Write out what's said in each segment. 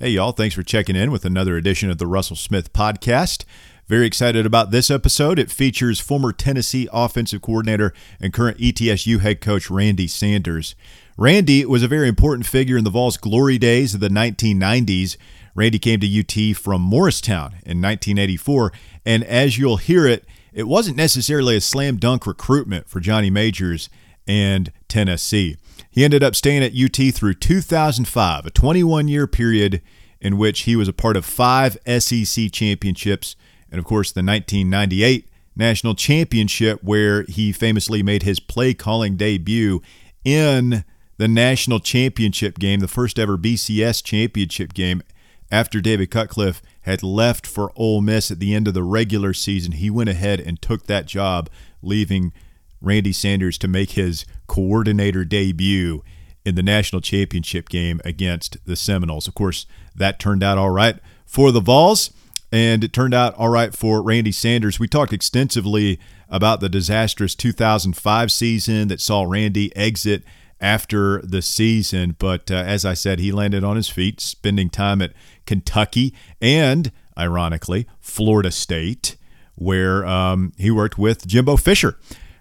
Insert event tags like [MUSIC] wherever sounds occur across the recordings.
Hey, y'all. Thanks for checking in with another edition of the Russell Smith Podcast. Very excited about this episode. It features former Tennessee offensive coordinator and current ETSU head coach Randy Sanders. Randy was a very important figure in the Vols' glory days of the 1990s. Randy came to UT from Morristown in 1984, and as you'll hear it, it wasn't necessarily a slam dunk recruitment for Johnny Majors and Tennessee. He ended up staying at UT through 2005, a 21 year period in which he was a part of five SEC championships, and of course, the 1998 national championship, where he famously made his play calling debut in the national championship game, the first ever BCS championship game. After David Cutcliffe had left for Ole Miss at the end of the regular season, he went ahead and took that job, leaving Randy Sanders to make his coordinator debut in the national championship game against the Seminoles. Of course, that turned out all right for the Vols, and it turned out all right for Randy Sanders. We talked extensively about the disastrous 2005 season that saw Randy exit after the season, but uh, as I said, he landed on his feet, spending time at Kentucky and, ironically, Florida State, where um, he worked with Jimbo Fisher.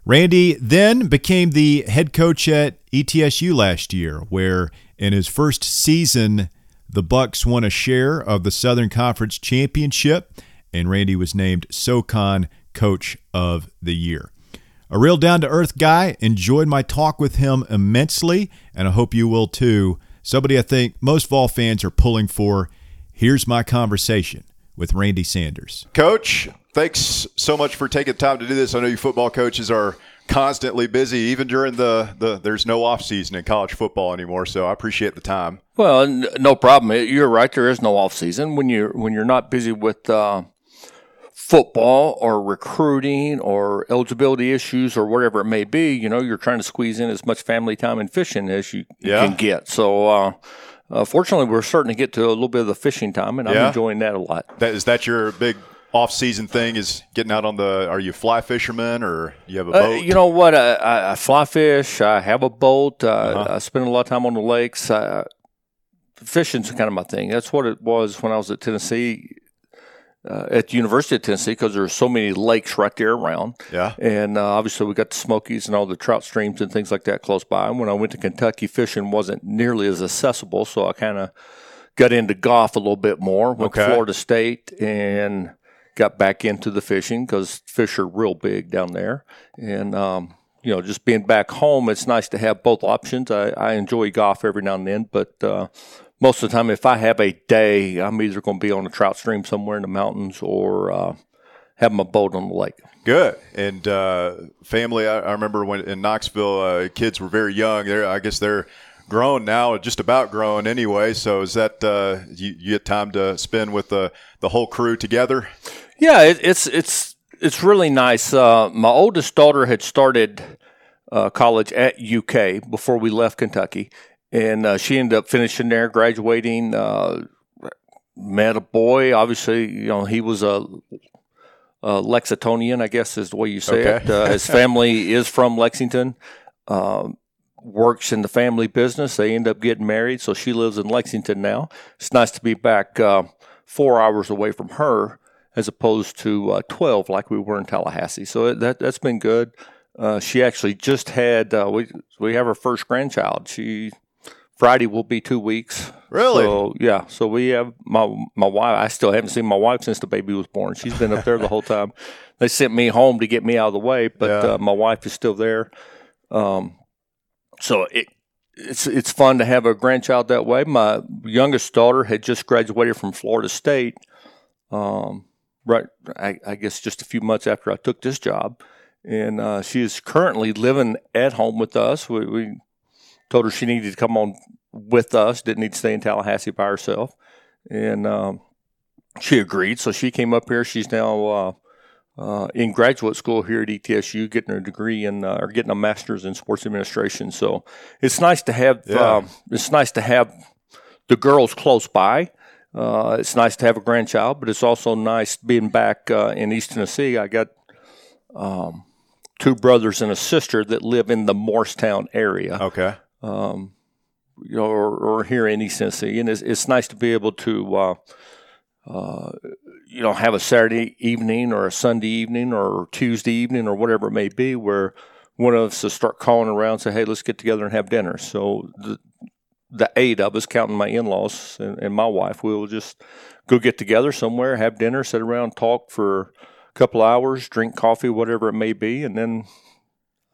Randy then became the head coach at ETSU last year, where in his first season, the Bucks won a share of the Southern Conference Championship, and Randy was named SoCon Coach of the Year. A real down to earth guy. Enjoyed my talk with him immensely, and I hope you will too. Somebody I think most Vol fans are pulling for. Here's my conversation with Randy Sanders. Coach, thanks so much for taking the time to do this. I know you football coaches are constantly busy, even during the, the there's no off season in college football anymore. So I appreciate the time. Well, no problem. You're right. There is no off season when you're when you're not busy with uh, football or recruiting or eligibility issues or whatever it may be. You know, you're trying to squeeze in as much family time and fishing as you, yeah. can get. So. Uh, uh, fortunately, we're starting to get to a little bit of the fishing time, and I'm yeah. enjoying that a lot. That is that your big off season thing is getting out on the are you a fly fisherman or you have a uh, boat? Uh, you know what? I, I, fly fish. I have a boat. Uh, uh-huh. I spend a lot of time on the lakes. Uh, fishing's kind of my thing. That's what it was when I was at Tennessee. Uh, at the University of Tennessee, because there are so many lakes right there around. Yeah. And uh, obviously, we got the Smokies and all the trout streams and things like that close by. And when I went to Kentucky, fishing wasn't nearly as accessible, so I kind of got into golf a little bit more with okay. Florida State and got back into the fishing because fish are real big down there. And, um, you know, just being back home, it's nice to have both options. I, I enjoy golf every now and then, but uh, most of the time, if I have a day, I'm either going to be on a trout stream somewhere in the mountains or uh, have my boat on the lake. Good. And uh, family, I, I, remember when in Knoxville, uh, kids were very young. They're, I guess they're grown now, just about grown anyway. So is that uh, you, you, get time to spend with the the whole crew together? Yeah, it, it's it's it's really nice. Uh, my oldest daughter had started uh, college at UK before we left Kentucky, and uh, she ended up finishing there, graduating. Uh, met a boy. Obviously, you know he was a, a Lexingtonian, I guess is the way you say okay. it. Uh, his family is from Lexington. Um, works in the family business. They end up getting married, so she lives in Lexington now. It's nice to be back uh, four hours away from her as opposed to uh, 12 like we were in Tallahassee. So that, that's been good. Uh, she actually just had, uh, we, we have our first grandchild. She, Friday will be two weeks. Really? So, yeah. So we have my, my wife. I still haven't seen my wife since the baby was born. She's been up there the whole time. They sent me home to get me out of the way, but yeah. Uh, my wife is still there. Um, so it, it's it's fun to have a grandchild that way. My youngest daughter had just graduated from Florida State, um, right, I, I, guess just a few months after I took this job. And uh, she is currently living at home with us. We, we, told her she needed to come on with us, didn't need to stay in Tallahassee by herself. And um, she agreed. So she came up here. She's now uh, uh, in graduate school here at ETSU, getting her degree in uh, or getting a master's in sports administration. So it's nice to have yeah. Um, it's nice to have the girls close by uh, it's nice to have a grandchild, but it's also nice being back uh, in East Tennessee. I got um, two brothers and a sister that live in the Morristown area. Okay. Um, you know, or, or here in East Tennessee, and it's, it's nice to be able to, uh, uh, you know, have a Saturday evening or a Sunday evening or Tuesday evening or whatever it may be, where one of us will start calling around, and say, "Hey, let's get together and have dinner." So the the eight of us, counting my in-laws and, and my wife, we will just go get together somewhere, have dinner, sit around, talk for a couple hours, drink coffee, whatever it may be, and then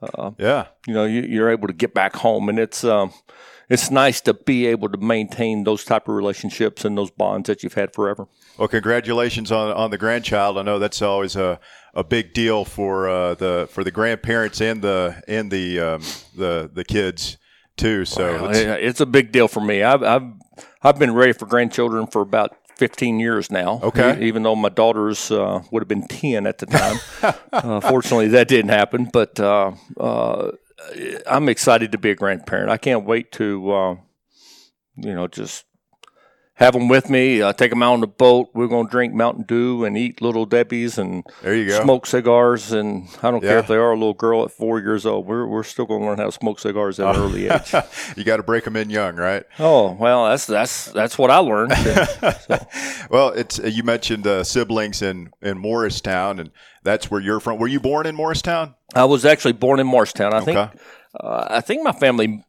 uh, yeah, you know, you, are able to get back home, and it's um, it's nice to be able to maintain those type of relationships and those bonds that you've had forever. Well, congratulations on on the grandchild. I know that's always a, a big deal for uh, the for the grandparents and the and the um, the the kids too. So it's, it's, a big deal for me. I've, I've I've been ready for grandchildren for about 15 years now. Okay. Even though my daughters uh, would have been 10 at the time. [LAUGHS] uh, fortunately, that didn't happen. But uh, uh, I'm excited to be a grandparent. I can't wait to, uh, you know, just have them with me. Uh, take them out on the boat. We're going to drink Mountain Dew and eat Little Debbie's and there you go. smoke cigars. And I don't yeah. care if they are a little girl at four years old. We're, we're still going to learn how to smoke cigars at an early age. [LAUGHS] you got to break them in young, right? Oh well, that's that's that's what I learned. [LAUGHS] so. well, it's you mentioned uh, siblings in in Morristown, and that's where you're from. Were you born in Morristown? I was actually born in Morristown. I okay. think uh, I think my family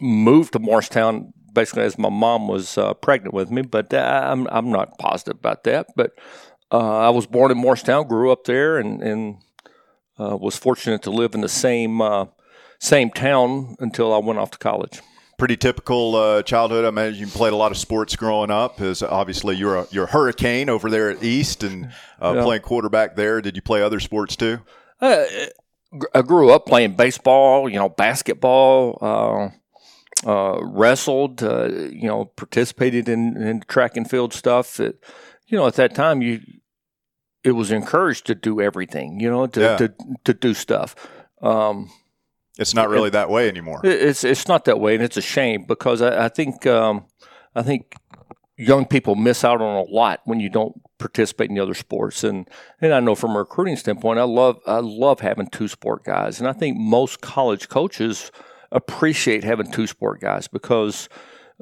moved to Morristown basically as my mom was uh, pregnant with me, but uh, I'm I'm not positive about that. But uh, I was born in Morristown, grew up there, and and uh, was fortunate to live in the same uh, same town until I went off to college. Pretty typical uh, childhood. I imagine you played a lot of sports growing up. As obviously you're a you're a Hurricane over there at East and yeah. playing quarterback there. Did you play other sports too? I grew up playing baseball, you know, basketball uh, wrestled, uh, you know, participated in, in track and field stuff. It, you know, at that time, you it was encouraged to do everything, you know, to yeah. to, to do stuff. Um, it's not really it, that way anymore. It's it's not that way, and it's a shame because I, I think um, I think young people miss out on a lot when you don't participate in the other sports. And and I know from a recruiting standpoint, I love I love having two sport guys, and I think most college coaches appreciate having two sport guys because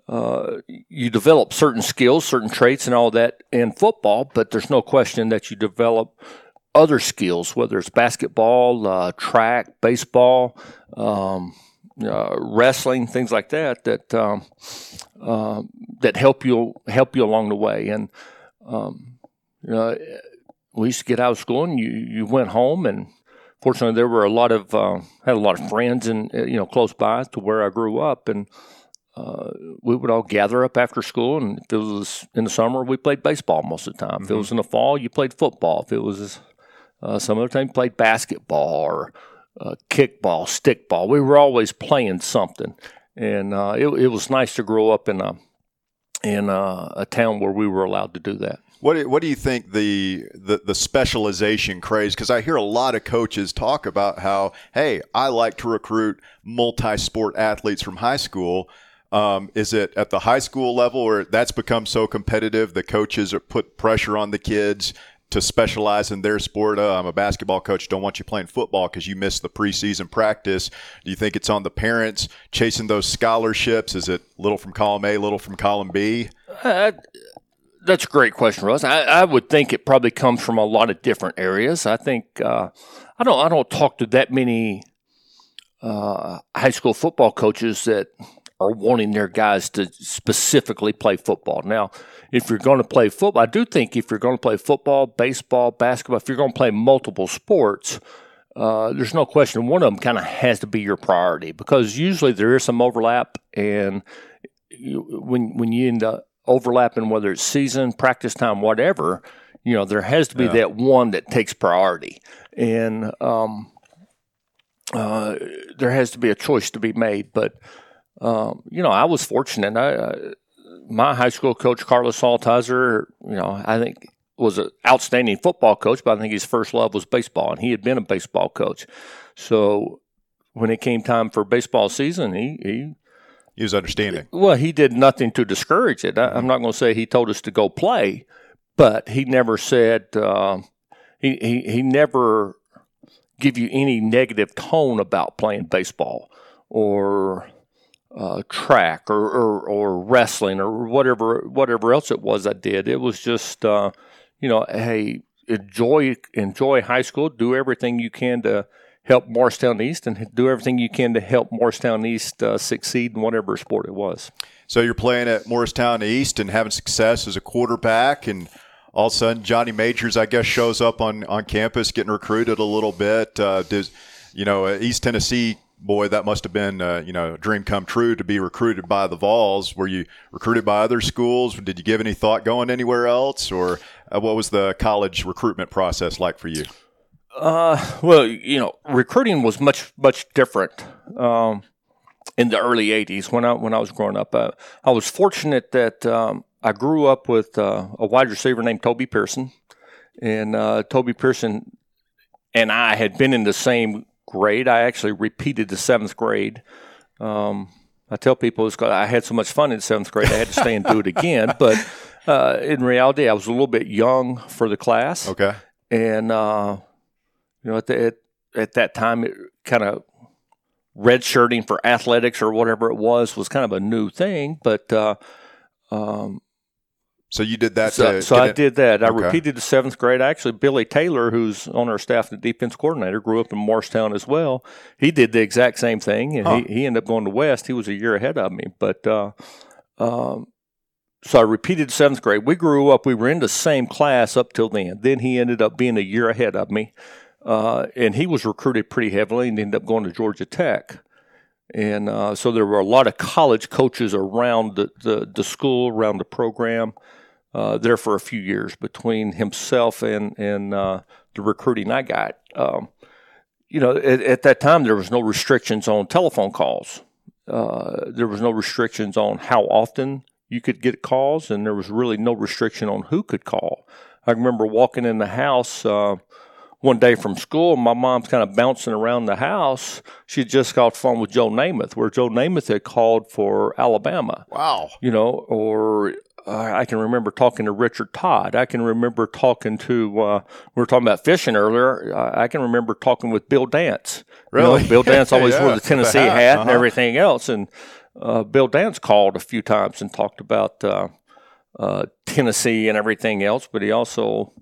uh, you develop certain skills, certain traits, and all that in football, but there's no question that you develop other skills, whether it's basketball, uh, track, baseball, um, uh, wrestling, things like that, that um, uh, that help you help you along the way. And um, you know, we used to get out of school, and you you went home and fortunately, there were a lot of uh, had a lot of friends and uh, you know close by to where I grew up, and uh, we would all gather up after school. And if it was in the summer, we played baseball most of the time. Mm-hmm. If it was mm-hmm. in the fall, you played football. If it was uh, some other time, you played basketball or uh, kickball, stickball. We were always playing something, and uh, it, it was nice to grow up in a in a, a town where we were allowed to do that. What do, what do you think the the, the specialization craze? Because I hear a lot of coaches talk about how, hey, I like to recruit multi-sport athletes from high school. Um, is it at the high school level, or that's become so competitive the coaches put pressure on the kids to specialize in their sport? Uh, I'm a basketball coach. Don't want you playing football because you missed the preseason practice. Do you think it's on the parents chasing those scholarships? Is it little from column A, little from column B? Uh, that's a great question, Russ. I, I, would think it probably comes from a lot of different areas. I think uh, I don't I don't talk to that many uh, high school football coaches that are wanting their guys to specifically play football. Now, if you're going to play football, I do think if you're going to play football, baseball, basketball, if you're going to play multiple sports, uh, there's no question one of them kind of has to be your priority because usually there is some overlap and you, when when you end up overlapping, whether it's season, practice time, whatever, you know, there has to be yeah. that one that takes priority. And um, uh, there has to be a choice to be made. But, um, you know, I was fortunate. I, uh, my high school coach, Carlos Altizer, you know, I think was an outstanding football coach, but I think his first love was baseball, and he had been a baseball coach. So when it came time for baseball season, he, he was understanding. Well, he did nothing to discourage it. I, am not going to say he told us to go play, but he never said uh, he, he he never give you any negative tone about playing baseball or uh, track or, or, or wrestling or whatever whatever else it was I did. It was just uh, you know, hey, enjoy enjoy high school, do everything you can to help Morristown East, and do everything you can to help Morristown East uh, succeed in whatever sport it was. So you're playing at Morristown East and having success as a quarterback, and all of a sudden Johnny Majors, I guess, shows up on on campus, getting recruited a little bit. Uh, does you know East Tennessee boy, that must have been uh, you know a dream come true to be recruited by the Vols. Were you recruited by other schools? Did you give any thought going anywhere else, or uh, what was the college recruitment process like for you? Uh, well, you know, recruiting was much much different um, in the early '80s when I when I was growing up. Uh, I was fortunate that um, I grew up with uh, a wide receiver named Toby Pearson, and uh, Toby Pearson and I had been in the same grade. I actually repeated the seventh grade. Um, I tell people it's I had so much fun in seventh grade, I had to stay and do it again. [LAUGHS] But uh, in reality, I was a little bit young for the class. Okay. And uh, you know, at, the, at at that time, it kind of redshirting for athletics or whatever it was was kind of a new thing. But uh, um, so you did that. So, so I it? did that. I okay. repeated the seventh grade. Actually, Billy Taylor, who's on our staff, the defense coordinator, grew up in Morristown as well. He did the exact same thing, and huh. he, he ended up going to West. He was a year ahead of me, but. Uh, um, so I repeated seventh grade. We grew up. We were in the same class up till then. Then he ended up being a year ahead of me, uh, and he was recruited pretty heavily and ended up going to Georgia Tech. And uh, so there were a lot of college coaches around the, the, the school, around the program uh, there for a few years between himself and and uh, the recruiting I got. Um, you know, at, at, that time there was no restrictions on telephone calls. Uh, there was no restrictions on how often you could get calls, and there was really no restriction on who could call. I remember walking in the house one day from school, my mom's kind of bouncing around the house. She just got off the phone with Joe Namath, where Joe Namath had called for Alabama. Wow. You know, or uh, I can remember talking to Richard Todd. I can remember talking to, uh, we were talking about fishing earlier. Uh, I can remember talking with Bill Dance. Really? You know, Bill Dance [LAUGHS] always yeah, wore the Tennessee the [LAUGHS] hat, hat uh-huh. and everything else. And uh, Bill Dance called a few times and talked about uh, uh, Tennessee and everything else, but he also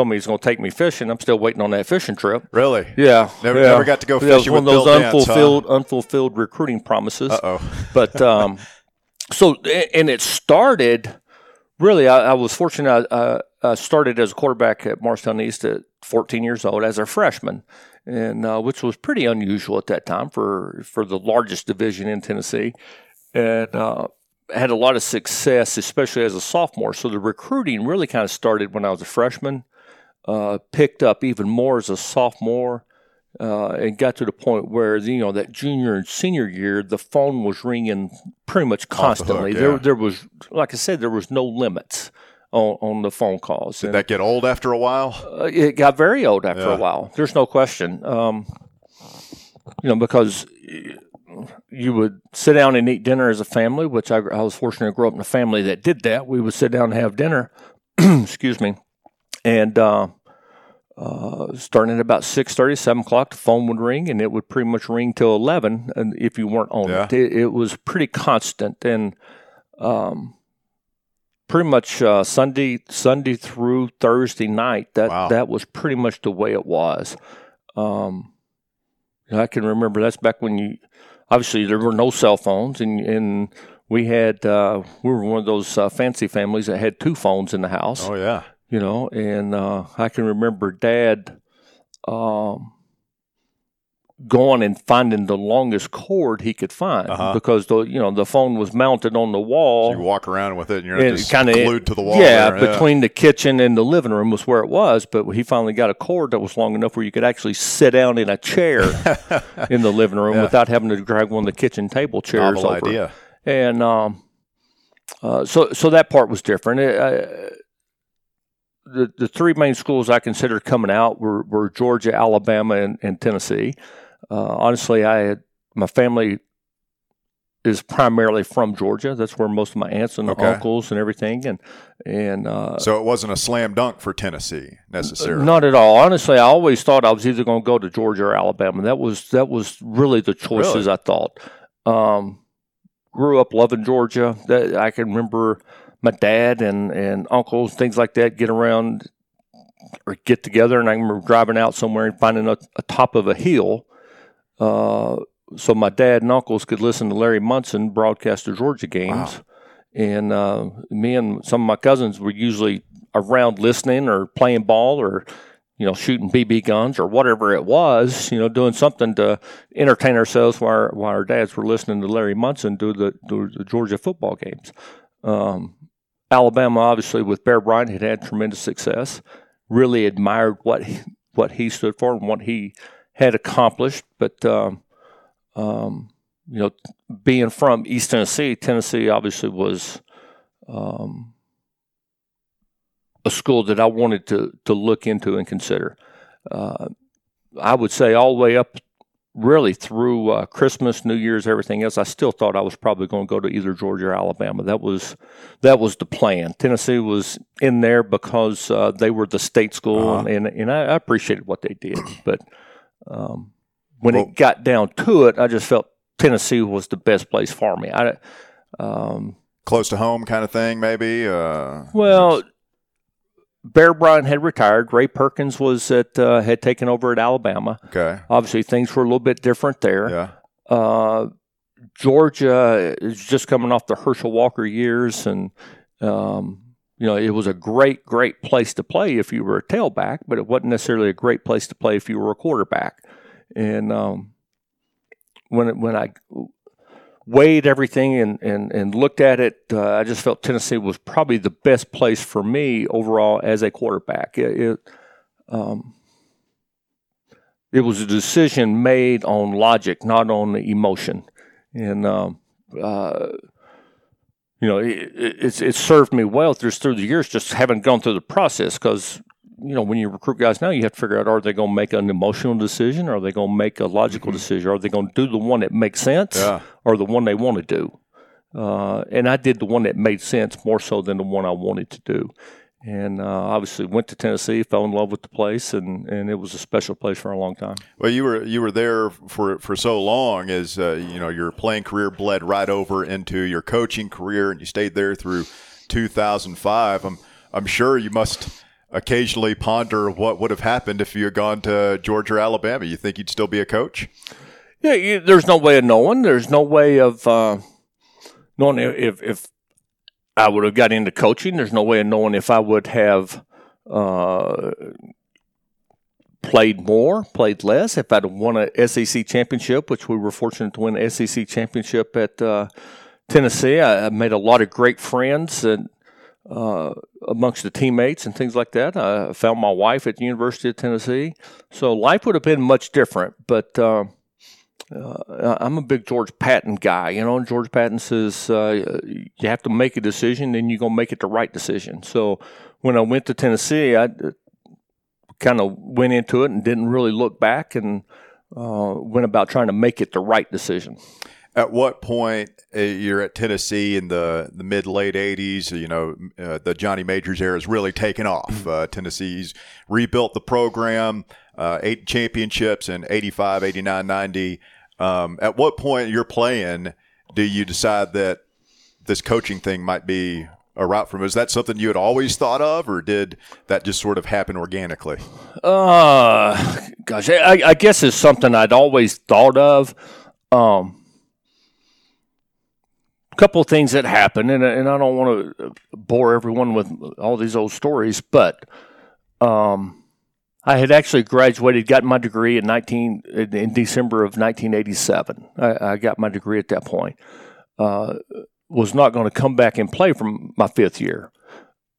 told me he's going to take me fishing. I'm still waiting on that fishing trip. Really? Yeah. Never, yeah. never got to go fishing yeah, one of those Bill unfulfilled, Dance, huh? unfulfilled recruiting promises. Uh oh. [LAUGHS] but um, so, and it started really, I, I was fortunate. I, I, started as a quarterback at Morristown East at 14 years old as a freshman, and uh, which was pretty unusual at that time for for the largest division in Tennessee, and uh, had a lot of success, especially as a sophomore. So the recruiting really kind of started when I was a freshman. Uh, picked up even more as a sophomore uh, and got to the point where you know that junior and senior year, the phone was ringing pretty much constantly. The hook, yeah. There, there was, like I said, there was no limits on, on the phone calls. Did and, that get old after a while? Uh, it got very old after yeah. a while. There's no question. Um, you know, because you would sit down and eat dinner as a family, which I, I was fortunate to grow up in a family that did that. We would sit down and have dinner. [CLEARS THROAT] excuse me, and uh, uh, starting at about 6.30 7 o'clock the phone would ring and it would pretty much ring till 11 and if you weren't on yeah. it. it. it was pretty constant and um, pretty much uh, sunday sunday through thursday night that wow. that was pretty much the way it was um, i can remember that's back when you obviously there were no cell phones and and we had uh, we were one of those uh, fancy families that had two phones in the house oh yeah you know, and uh, I can remember Dad um, going and finding the longest cord he could find uh-huh. because the you know the phone was mounted on the wall. So you walk around with it, and you're and just kinda, glued to the wall. Yeah, there. between yeah. the kitchen and the living room was where it was. But he finally got a cord that was long enough where you could actually sit down in a chair [LAUGHS] in the living room yeah. without having to drag one of the kitchen table chairs Novel over. idea. And um, uh, so so that part was different. It, uh, the, the three main schools I considered coming out were, were Georgia, Alabama, and, and Tennessee. Uh, honestly, I had my family is primarily from Georgia. That's where most of my aunts and okay. uncles and everything, and and uh, so it wasn't a slam dunk for Tennessee necessarily. Not at all. Honestly, I always thought I was either going to go to Georgia or Alabama. That was that was really the choices really? I thought. Um, grew up loving Georgia. That I can remember my dad and and uncles things like that get around or get together, and I remember driving out somewhere and finding a, a top of a hill. Uh, so my dad and uncles could listen to Larry Munson broadcast the Georgia games, wow. and uh, me and some of my cousins were usually around listening or playing ball or you know shooting BB guns or whatever it was, you know, doing something to entertain ourselves while our, while our dads were listening to Larry Munson do the do the Georgia football games. Um, Alabama, obviously, with Bear Bryant, had had tremendous success. Really admired what he, what he stood for and what he had accomplished. But um, um, you know, being from East Tennessee, Tennessee obviously was um, a school that I wanted to to look into and consider. Uh, I would say all the way up really through uh, Christmas, New Year's, everything else, I still thought I was probably going to go to either Georgia or Alabama. That was that was the plan. Tennessee was in there because uh, they were the state school, uh-huh. and and I, appreciated what they did. But um, when well, it got down to it, I just felt Tennessee was the best place for me. I um, close to home kind of thing, maybe. Uh, well, Bear Bryant had retired. Ray Perkins was at uh, had taken over at Alabama. Okay. Obviously, things were a little bit different there. Yeah. Uh, Georgia is just coming off the Herschel Walker years, and um, you know it was a great, great place to play if you were a tailback, but it wasn't necessarily a great place to play if you were a quarterback. And um, when when I weighed everything and, and, and looked at it, uh, I just felt Tennessee was probably the best place for me overall as a quarterback. It, it, um, it was a decision made on logic, not on emotion. And, um, uh, you know, it, it's, it served me well through, through the years, just having gone through the process because you know, when you recruit guys now, you have to figure out are they going to make an emotional decision? Or are they going to make a logical mm-hmm. decision? Are they going to do the one that makes sense yeah. or the one they want to do? Uh, and I did the one that made sense more so than the one I wanted to do. And uh, obviously went to Tennessee, fell in love with the place, and, and it was a special place for a long time. Well, you were you were there for for so long as uh, you know your playing career bled right over into your coaching career, and you stayed there through 2005. I'm I'm sure you must occasionally ponder what would have happened if you had gone to Georgia or Alabama. You think you'd still be a coach? Yeah, you, there's no way of knowing. There's no way of uh, knowing if if I would have got into coaching. There's no way of knowing if I would have uh, played more, played less. If I'd won a SEC championship, which we were fortunate to win an SEC championship at uh, Tennessee, I, I made a lot of great friends and uh, amongst the teammates and things like that. I found my wife at the University of Tennessee, so life would have been much different. But uh, uh, I'm a big George Patton guy. You know, and George Patton says uh, you have to make a decision, and you're gonna make it the right decision. So when I went to Tennessee, I uh, kind of went into it and didn't really look back, and uh, went about trying to make it the right decision at what point uh, you're at Tennessee in the, the mid late 80s, you know, uh, the Johnny Majors era is really taken off. Mm-hmm. Uh, Tennessee's rebuilt the program, uh, eight championships in 85, 89, 90. Um, at what point you're playing do you decide that this coaching thing might be a route from? Is that something you had always thought of, or did that just sort of happen organically? Uh, gosh, I, I guess it's something I'd always thought of. Um, couple things that happened, and, and I don't want to bore everyone with all these old stories, but um, I had actually graduated, got my degree in 19 in December of 1987. I, I got my degree at that point. Uh, was not going to come back and play from my fifth year,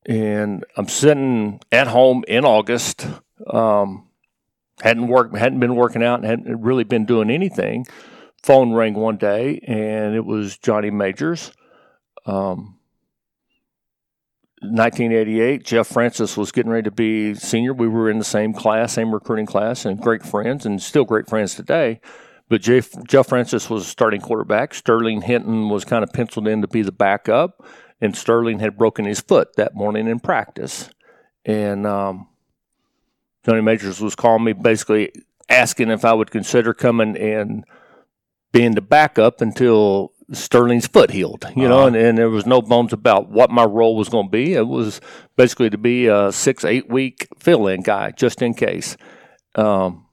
and I'm sitting at home in August. Um, hadn't worked, hadn't been working out, and hadn't really been doing anything phone rang one day, and it was Johnny Majors. Um, 1988, Jeff Francis was getting ready to be senior. We were in the same class, same recruiting class, and great friends, and still great friends today. But Jeff, Jeff Francis was starting quarterback. Sterling Henton was kind of penciled in to be the backup, and Sterling had broken his foot that morning in practice. And um, Johnny Majors was calling me, basically asking if I would consider coming and – being the backup until Sterling's foot healed, you know, and, and there was no bones about what my role was going to be. It was basically to be a six, eight week fill in guy just in case. Um,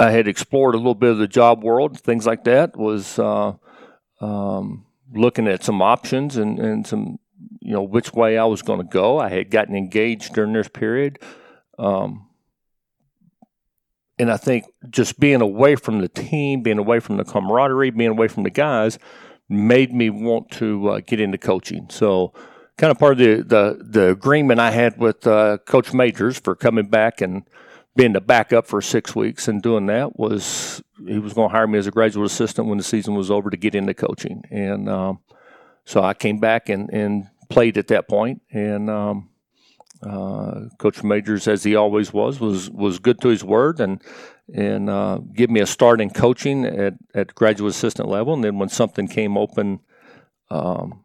I had explored a little bit of the job world, things like that, was uh, um, looking at some options and, and some, you know, which way I was going to go. I had gotten engaged during this period. Um, and I think just being away from the team, being away from the camaraderie, being away from the guys, made me want to uh, get into coaching. So, kind of part of the the, the agreement I had with uh, Coach Majors for coming back and being the backup for six weeks and doing that was he was going to hire me as a graduate assistant when the season was over to get into coaching. And um, so I came back and, and played at that point, and um, uh, Coach Majors, as he always was, was was good to his word and and uh, give me a start in coaching at, at graduate assistant level. And then when something came open, um,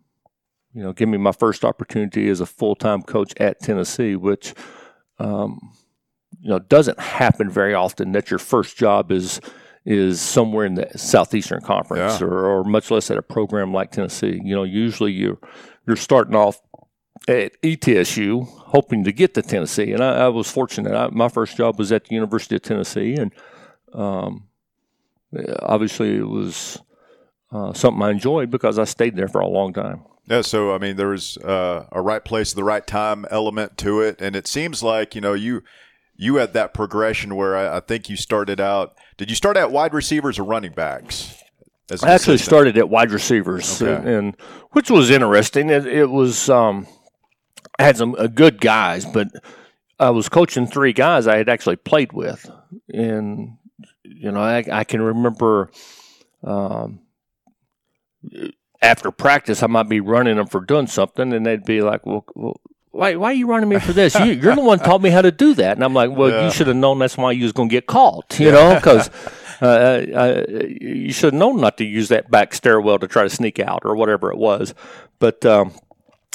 you know, give me my first opportunity as a full time coach at Tennessee, which um, you know doesn't happen very often. That your first job is is somewhere in the Southeastern Conference, yeah. or, or much less at a program like Tennessee. You know, usually you you're starting off at ETSU, hoping to get to Tennessee. And I, I was fortunate. I, my first job was at the University of Tennessee, and um, obviously it was uh, something I enjoyed because I stayed there for a long time. Yeah, so I mean, there was uh, a right place, the right time element to it, and it seems like you know you you had that progression where I, I think you started out. Did you start at wide receivers or running backs? I actually assistant? started at wide receivers, okay. and, and, which was interesting. It, it was um, I had some uh, good guys, but I was coaching three guys I had actually played with, and you know I, I can remember um, after practice I might be running them for doing something, and they'd be like, "Well, well why, why are you running me for this? You, are the one taught me how to do that." And I'm like, "Well, yeah. you should have known that's why you was going to get caught, you know, because." [LAUGHS] Uh, uh, you should have known not to use that back stairwell to try to sneak out or whatever it was. But um,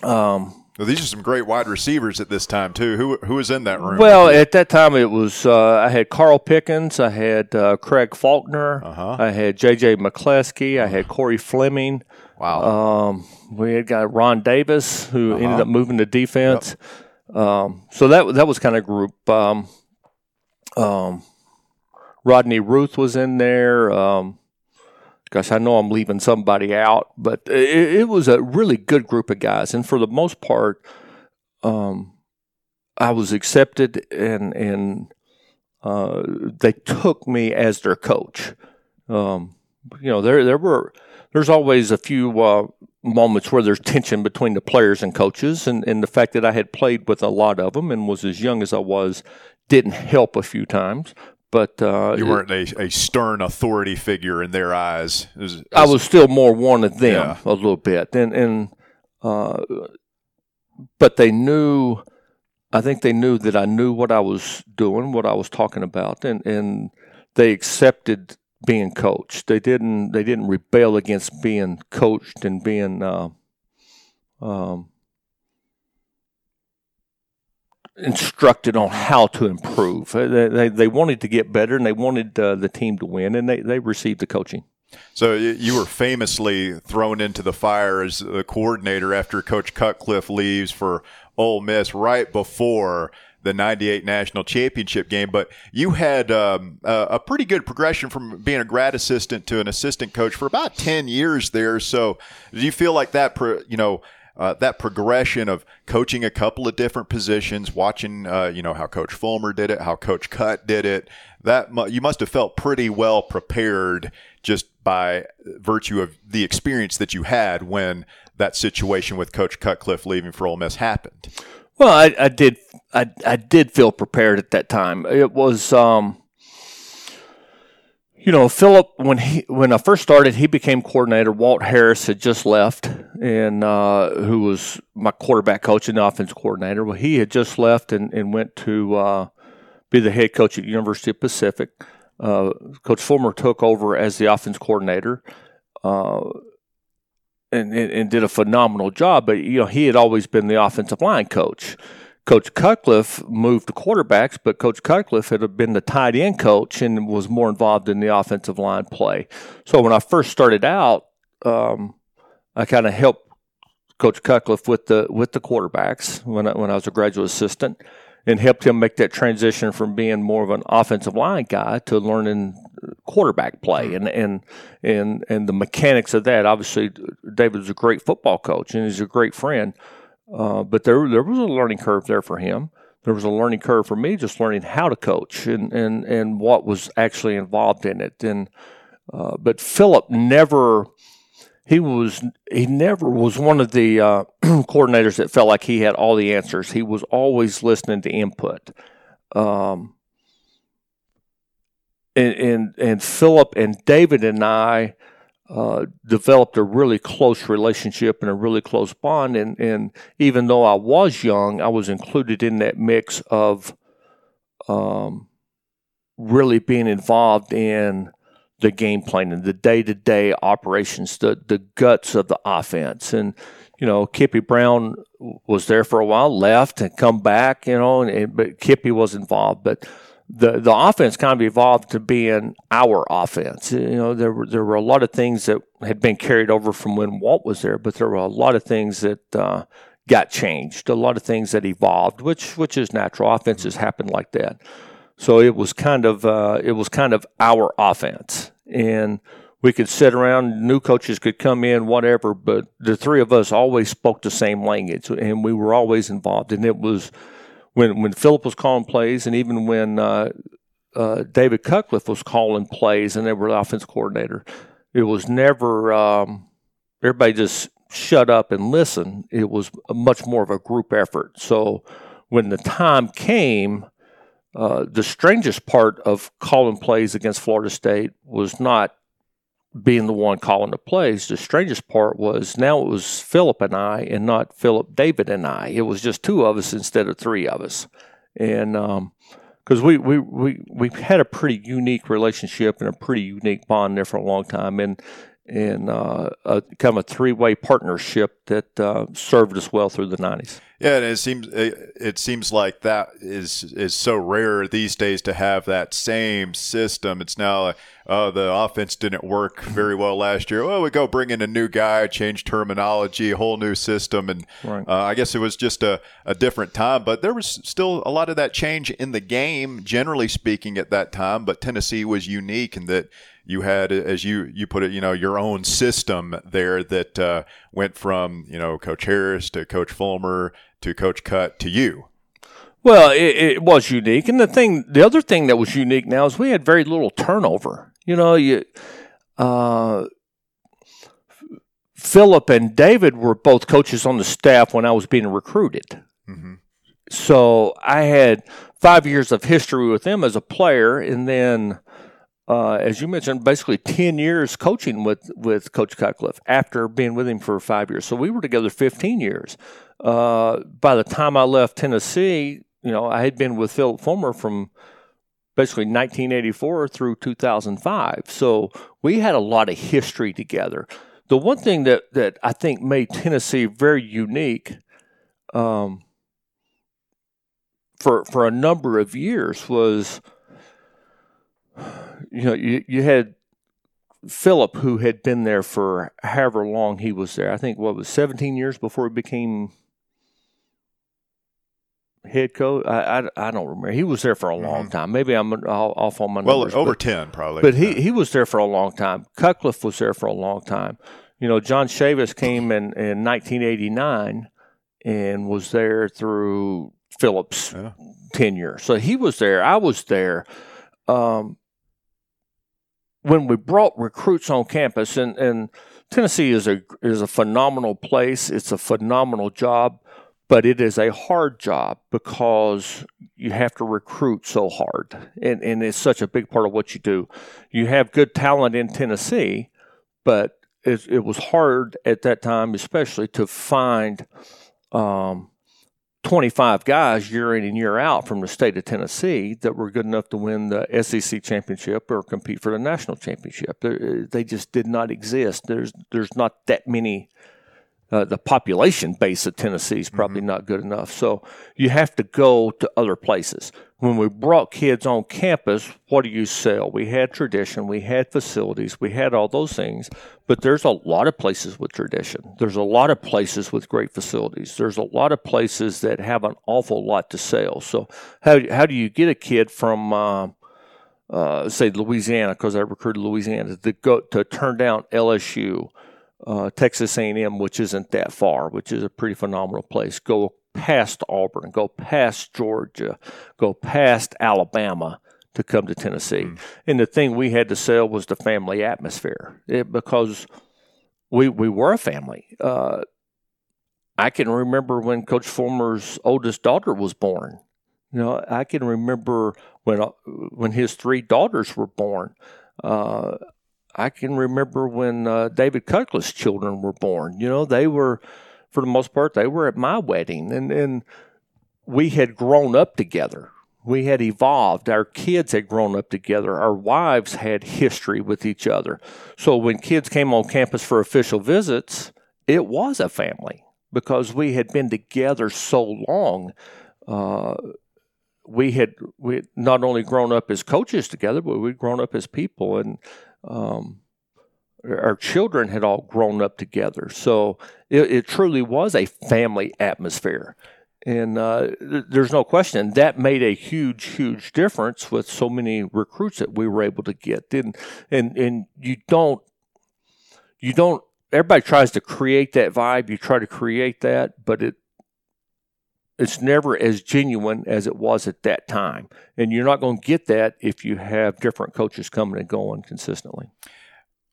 um, well, these are some great wide receivers at this time too. Who who was in that room? Well, at that time it was uh, I had Carl Pickens, I had uh, Craig Faulkner, uh-huh. I had J.J. McCleskey, I had Corey Fleming. Wow. Um, we had got Ron Davis who uh-huh. ended up moving to defense. Yep. Um, so that that was kind of group. Um, um, Rodney Ruth was in there. Um, gosh, I know I'm leaving somebody out, but it, it, was a really good group of guys, and for the most part, um, I was accepted, and and uh, they took me as their coach. Um, you know, there there were there's always a few uh, moments where there's tension between the players and coaches, and, and the fact that I had played with a lot of them and was as young as I was didn't help a few times. But uh, you weren't a, a, stern authority figure in their eyes. It was, it was, I was still more one of them yeah. a little bit, and and uh, but they knew. I think they knew that I knew what I was doing, what I was talking about, and and they accepted being coached. They didn't they didn't rebel against being coached and being uh, um, instructed on how to improve. They, they, they wanted to get better and they wanted uh, the team to win, and they, they received the coaching. So you were famously thrown into the fire as the coordinator after Coach Cutcliffe leaves for Ole Miss right before the 98 national championship game. But you had um, a, pretty good progression from being a grad assistant to an assistant coach for about 10 years there. So do you feel like that, you know, uh, that progression of coaching a couple of different positions, watching, uh, you know, how Coach Fulmer did it, how Coach Cut did it. That mu- you must have felt pretty well prepared just by virtue of the experience that you had when that situation with Coach Cutcliffe leaving for Ole Miss happened. Well, I, I did, I, I did feel prepared at that time. It was, um, you know, Phillip when he when I first started, he became coordinator. Walt Harris had just left, and uh, who was my quarterback coach and offense coordinator. Well, he had just left and, and went to uh, be the head coach at University of Pacific. Uh, coach Fulmer took over as the offense coordinator, uh, and, and, and did a phenomenal job. But you know, he had always been the offensive line coach. Coach Cutcliffe moved to quarterbacks, but Coach Cutcliffe had been the tight end coach and was more involved in the offensive line play. So when I first started out, um, I kind of helped Coach Cutcliffe with the with the quarterbacks when I, when I was a graduate assistant, and helped him make that transition from being more of an offensive line guy to learning quarterback play and and and and the mechanics of that. Obviously, David's a great football coach and he's a great friend uh, but there, there was a learning curve there for him. There was a learning curve for me, just learning how to coach and and and what was actually involved in it. And uh, but Phillip never, he was he never was one of the uh, [CLEARS THROAT] coordinators that felt like he had all the answers. He was always listening to input. Um, and, and and Phillip and David and I uh, developed a really close relationship and a really close bond. And, and even though I was young, I was included in that mix of um, really being involved in the game planning, the day to day operations, the, the guts of the offense. And, you know, Kippy Brown was there for a while, left and come back, you know, and, but Kippy was involved. But the the offense kind of evolved to being our offense. You know, there were there were a lot of things that had been carried over from when Walt was there, but there were a lot of things that uh, got changed, a lot of things that evolved, which which is natural. Offenses happen like that. So it was kind of uh, it was kind of our offense, and we could sit around. New coaches could come in, whatever, but the three of us always spoke the same language, and we were always involved, and it was when when Phillip was calling plays, and even when uh, uh, David Cutcliffe was calling plays, and they were the offense coordinator, it was never um, everybody just shut up and listen. It was much more of a group effort. So when the time came, uh, the strangest part of calling plays against Florida State was not being the one calling the plays. The strangest part was now it was Phillip and I, and not Phillip, David, and I. It was just two of us instead of three of us, and because um, we, we we we had a pretty unique relationship and a pretty unique bond there for a long time, and and uh, a kind of a three way partnership that uh, served us well through the nineties. Yeah, and it seems it, it, seems like that is is so rare these days to have that same system. It's now like, oh, the offense didn't work very well last year. Well, we go bring in a new guy, change terminology, whole new system, and right. uh, I guess it was just a, a different time. But there was still a lot of that change in the game, generally speaking, at that time. But Tennessee was unique in that you had, as you you put it, you know, your own system there that uh, went from you know Coach Harris to Coach Fulmer to Coach Cut to you. Well, it, it, was unique, and the thing, the other thing that was unique now is we had very little turnover. You know, you. Uh, Phillip and David were both coaches on the staff when I was being recruited. Mm-hmm. So I had five years of history with them as a player, and then uh, as you mentioned, basically 10 years coaching with, with Coach Cutcliffe after being with him for five years. So we were together 15 years. Uh, by the time I left Tennessee, you know, I had been with Phillip Fulmer from basically 1984 through 2005. So we had a lot of history together. The one thing that, that I think made Tennessee very unique um, for, for a number of years was – you know, you, you had Phillip, who had been there for however long he was there. I think what was 17 years before he became head coach. I, I, I don't remember. He was there for a long mm-hmm. time. Maybe I'm off on my numbers. Well, over but, 10 probably. But he, he was there for a long time. Cutcliffe was there for a long time. You know, John Chavis came in, in 1989 and was there through Phillips' yeah. tenure. So he was there. I was there. Um, when we brought recruits on campus, and, and Tennessee is a is a phenomenal place. It's a phenomenal job, but it is a hard job because you have to recruit so hard, and and it's such a big part of what you do. You have good talent in Tennessee, but it, it was hard at that time, especially to find. Um, 25 guys year in and year out from the state of Tennessee that were good enough to win the SEC championship or compete for the national championship. They just did not exist. There's there's not that many uh, the population base of Tennessee is probably mm-hmm. not good enough. So you have to go to other places. When we brought kids on campus, what do you sell? We had tradition, we had facilities, we had all those things, but there's a lot of places with tradition. There's a lot of places with great facilities. There's a lot of places that have an awful lot to sell. So how, how do you get a kid from uh, uh, say Louisiana, because I recruited Louisiana, to go to turn down LSU, uh, Texas A&M, which isn't that far, which is a pretty phenomenal place. Go past Auburn, go past Georgia, go past Alabama to come to Tennessee. Mm. And the thing we had to sell was the family atmosphere it, because we we were a family. Uh, I can remember when Coach Fulmer's oldest daughter was born. You know, I can remember when uh, when his three daughters were born. Uh, I can remember when uh, David Cutcliffe's children were born. You know, they were, for the most part, they were at my wedding, and and we had grown up together. We had evolved. Our kids had grown up together. Our wives had history with each other. So when kids came on campus for official visits, it was a family because we had been together so long. Uh, we had we had not only grown up as coaches together, but we'd grown up as people, and um, our children had all grown up together. So it, it truly was a family atmosphere, and uh, there's no question that made a huge, huge difference with so many recruits that we were able to get. And and and you don't you don't everybody tries to create that vibe. You try to create that, but it it's never as genuine as it was at that time. And you're not going to get that if you have different coaches coming and going consistently.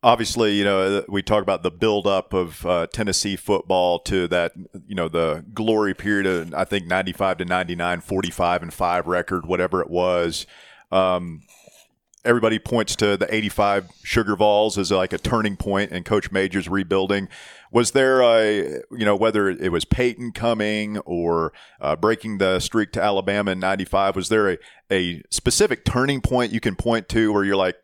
Obviously, you know, we talk about the buildup of uh, Tennessee football to that, you know, the glory period of, I think, 95 to 99, 45 and 5 record, whatever it was. Um, everybody points to the 85 Sugar Vols as like a turning point in Coach Major's rebuilding. Was there a, you know, whether it was Peyton coming or uh, breaking the streak to Alabama in 95, was there a, a specific turning point you can point to where you're like,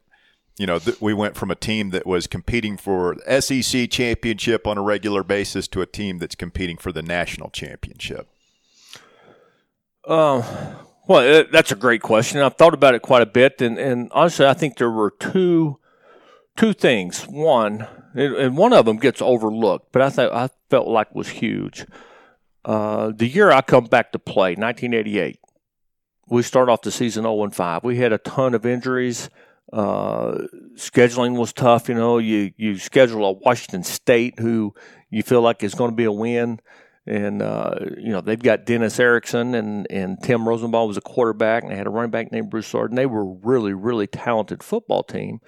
you know, th- we went from a team that was competing for SEC championship on a regular basis to a team that's competing for the national championship? Um, well, that's a great question. I've thought about it quite a bit, and, and honestly, I think there were two two things. One, and one of them gets overlooked, but I thought I felt like was huge. Uh, the year I come back to play, 1988, we start off the season 0 and 5. We had a ton of injuries. Uh, scheduling was tough. You know, you you schedule a Washington State who you feel like is going to be a win, and uh, you know they've got Dennis Erickson and and Timm Rosenbach was a quarterback, and they had a running back named Broussard, and they were really really talented football team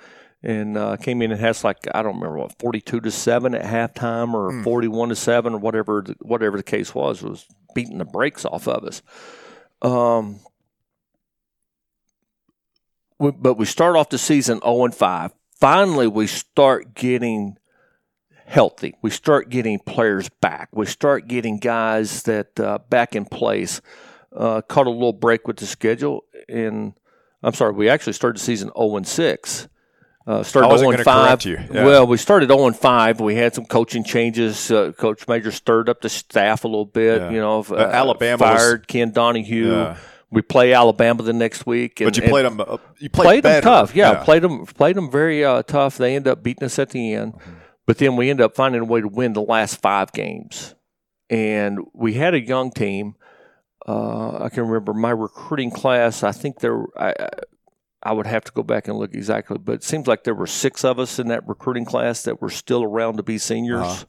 and uh, came in and has like I don't remember what forty two to seven at halftime or mm. forty one to seven or whatever the, whatever the case was was beating the brakes off of us. Um, but we start off the season 0 and 5. Finally, we start getting healthy. We start getting players back. We start getting guys that uh, back in place. Uh, caught a little break with the schedule, and I'm sorry, we actually started the season 0 and 6. uh, started 0 5. Yeah. Well, we started 0 and 5. We had some coaching changes. Uh, Coach Major stirred up the staff a little bit. Yeah. You know, uh, Alabama fired was, Ken Donahue. Yeah. We play Alabama the next week. And, but you played them. Uh, you played, played them tough. Yeah, played them. Played them very uh, tough. They end up beating us at the end. Mm-hmm. But then we end up finding a way to win the last five games. And we had a young team. Uh, I can remember my recruiting class. I think there. I, I would have to go back and look exactly, but it seems like there were six of us in that recruiting class that were still around to be seniors.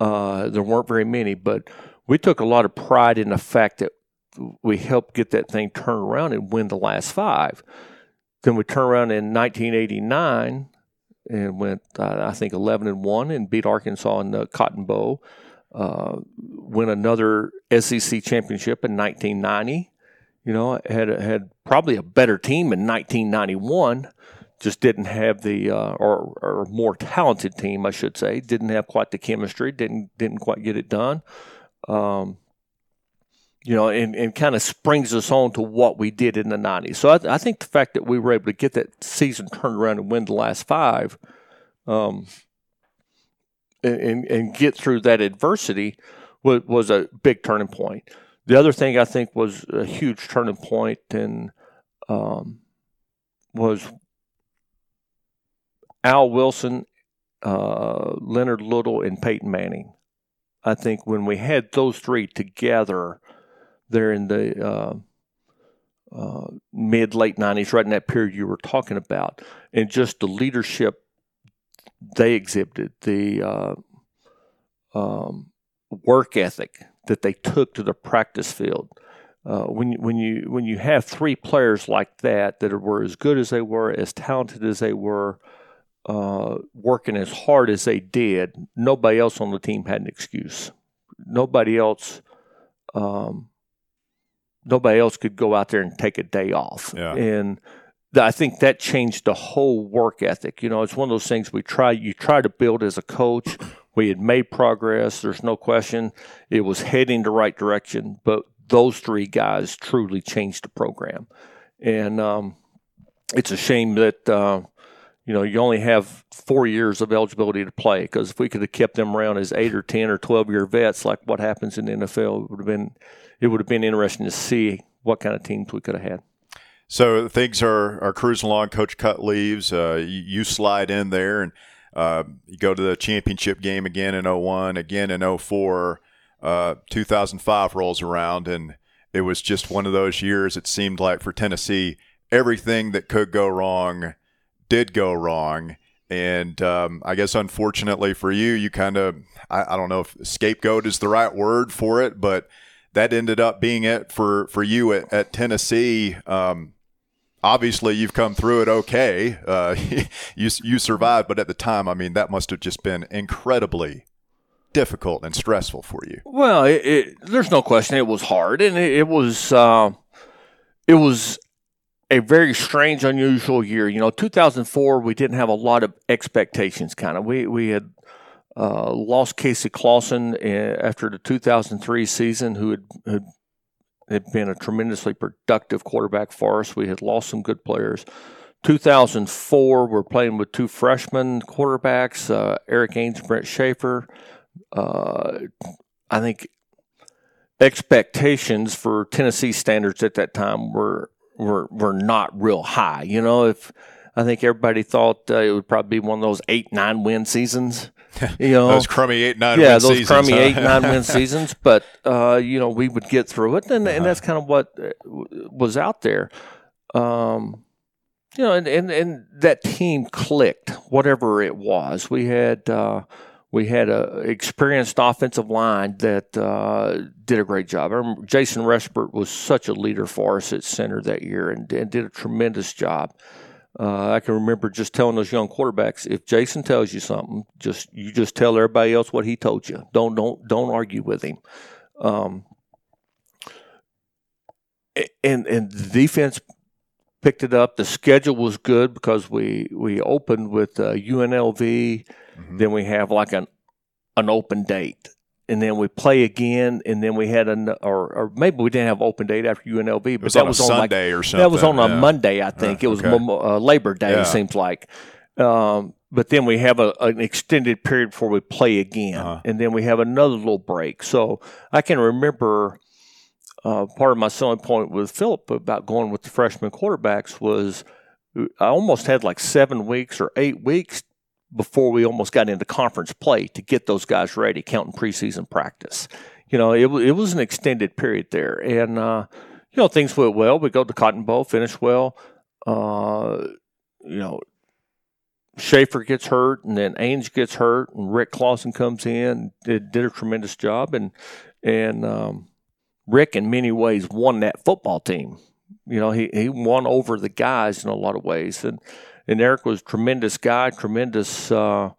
Uh-huh. Uh, there weren't very many, but we took a lot of pride in the fact that we helped get that thing turned around and win the last five. Then we turned around in 1989 and went, uh, I think, 11 and one and beat Arkansas in the Cotton Bowl. Uh, win another SEC championship in 1990 you know, had had probably a better team in 1991. Just didn't have the uh, or, or more talented team, I should say. Didn't have quite the chemistry. Didn't didn't quite get it done. Um, you know, and, and kind of springs us on to what we did in the 90s. So I, I, think the fact that we were able to get that season turned around and win the last five, um, and, and get through that adversity was, was a big turning point. The other thing I think was a huge turning point and um, was Al Wilson, uh, Leonard Little, and Peyton Manning. I think when we had those three together there in the uh, uh, mid late 90s, right in that period you were talking about, and just the leadership they exhibited, the uh, um, work ethic that they took to the practice field. Uh, when when you when you have three players like that that were as good as they were, as talented as they were, uh, working as hard as they did, nobody else on the team had an excuse. Nobody else, um, nobody else could go out there and take a day off. Yeah. And I think that changed the whole work ethic. You know, it's one of those things we try you try to build as a coach. We had made progress. There's no question. It was heading the right direction, but those three guys truly changed the program. And um, it's a shame that uh, you know you only have four years of eligibility to play because if we could have kept them around as eight or ten or twelve year vets, like what happens in the NFL, it would have been it would have been interesting to see what kind of teams we could have had. So things are, are cruising along. Coach Cut leaves. Uh, you, you, slide in there and uh, you go to the championship game again in 01, again in 04. Uh, 2005 rolls around, and it was just one of those years. It seemed like for Tennessee, everything that could go wrong did go wrong. And um, I guess unfortunately for you, you kind of, I, I don't know if scapegoat is the right word for it, but that ended up being it for, for you at, at Tennessee. Um, obviously you've come through it okay. Uh, [LAUGHS] you you survived, but at the time, I mean, that must have just been incredibly difficult and stressful for you. Well, it, it, there's no question it was hard, and it, it was uh, it was a very strange, unusual year. You know, 2004, we didn't have a lot of expectations. Kind of, we we had. Uh, lost Casey Clausen uh, after the 2003 season, who had, had had been a tremendously productive quarterback for us. We had lost some good players. 2004, we're playing with two freshman quarterbacks, uh, Erik Ainge, Brent Schaeffer. Uh, I think expectations for Tennessee standards at that time were were were not real high. You know, if I think everybody thought uh, it would probably be one of those eight nine win seasons. [LAUGHS] You know, those crummy eight nine yeah, those seasons, crummy huh? eight nine win [LAUGHS] seasons. But uh, you know, we would get through it, and, uh-huh. and that's kind of what uh, was out there. Um, you know, and, and and that team clicked, whatever it was. We had. Uh, we had a experienced offensive line that uh, did a great job. Jason Respert was such a leader for us at center that year and, and did a tremendous job. Uh, I can remember just telling those young quarterbacks, if Jason tells you something, just you just tell everybody else what he told you. Don't don't don't argue with him. Um, and and the defense picked it up. The schedule was good because we we opened with uh, UNLV. Mm-hmm. Then we have like an an open date and then we play again, and then we had an or, or maybe we didn't have open date after UNLV, but that was on Sunday like, or something. That was on yeah. a Monday, I think. Uh, it was okay. uh, Labor Day. Yeah. It seems like. Um, but then we have a, an extended period before we play again, uh-huh. and then we have another little break. So I can remember uh, part of my selling point with Phillip about going with the freshman quarterbacks was I almost had like seven weeks or eight weeks before we almost got into conference play to get those guys ready, counting preseason practice. You know, it, it was an extended period there. And, uh, you know, things went well. We go to Cotton Bowl, finish well. Uh, you know, Schaeffer gets hurt, and then Ainge gets hurt, and Rick Clausen comes in, did, did a tremendous job. And, and um, Rick, in many ways, won that football team. You know, he, he won over the guys in a lot of ways. And, and Erik was a tremendous guy, tremendous uh,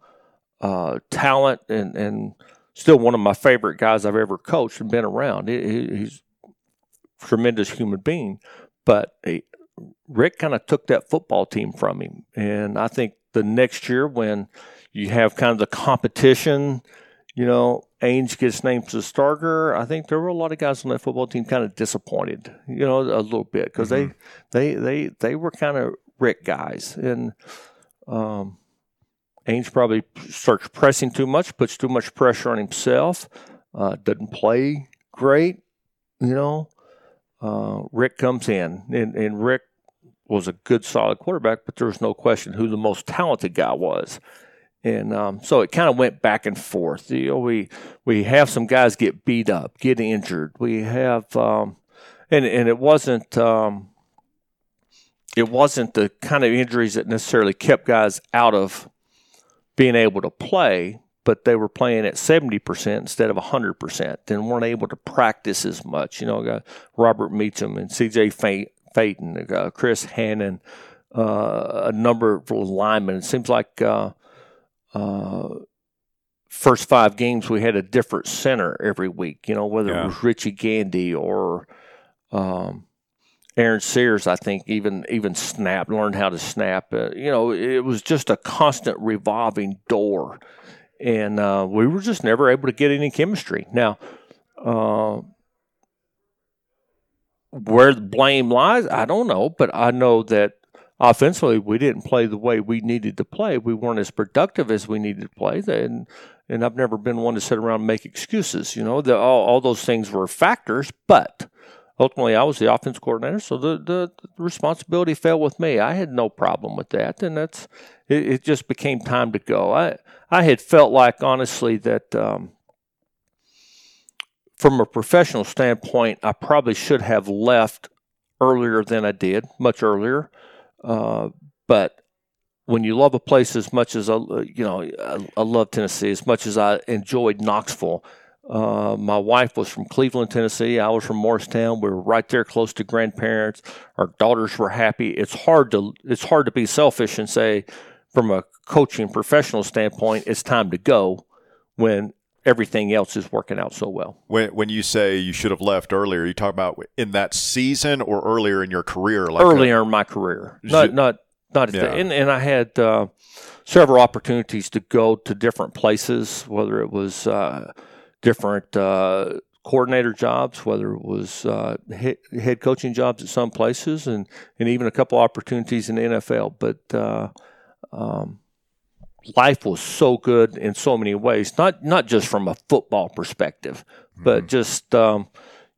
uh, talent, and, and still one of my favorite guys I've ever coached and been around. He, he's a tremendous human being, but he, Rick kind of took that football team from him, and I think the next year when you have kind of the competition, you know, Ainge gets named a starter. I think there were a lot of guys on that football team kind of disappointed, you know, a little bit because mm-hmm. they, they, they, they were kind of Rick guys, and um, Ainge probably starts pressing too much, puts too much pressure on himself, uh, doesn't play great, you know. Uh, Rick comes in, and, and Rick was a good, solid quarterback, but there was no question who the most talented guy was. And um, so it kind of went back and forth. You know, we we have some guys get beat up, get injured. We have, um, and and it wasn't um, it wasn't the kind of injuries that necessarily kept guys out of being able to play, but they were playing at seventy percent instead of hundred percent, and weren't able to practice as much. You know, got Robert Meacham and C.J. Fayton, uh, Chris Hannon, uh, a number of linemen. It seems like. Uh, uh, first five games we had a different center every week. You know, whether yeah. it was Richie Gandy or um, Aaron Sears, I think even even snap learned how to snap. Uh, you know, it was just a constant revolving door, and uh, we were just never able to get any chemistry. Now. Uh, where the blame lies, I don't know, but I know that offensively, we didn't play the way we needed to play. We weren't as productive as we needed to play. And and I've never been one to sit around and make excuses. You know, the, all, all those things were factors, but ultimately I was the offense coordinator, so the, the, the, responsibility fell with me. I had no problem with that, and that's it, it just became time to go. I I had felt like honestly that um, from a professional standpoint, I probably should have left earlier than I did, much earlier. Uh, but when you love a place as much as I, you know, I, I love Tennessee as much as I enjoyed Knoxville. Uh, my wife was from Cleveland, Tennessee. I was from Morristown. We were right there, close to grandparents. Our daughters were happy. It's hard to it's hard to be selfish and say, from a coaching professional standpoint, it's time to go when everything else is working out so well. When when you say you should have left earlier, you talk about in that season or earlier in your career? Like earlier a, in my career, not not not yeah. and and I had uh, several opportunities to go to different places, whether it was uh, different. Uh, coordinator jobs, whether it was uh, head coaching jobs at some places, and, and even a couple opportunities in the NFL. But uh, um, life was so good in so many ways, not not just from a football perspective, mm-hmm. but just um,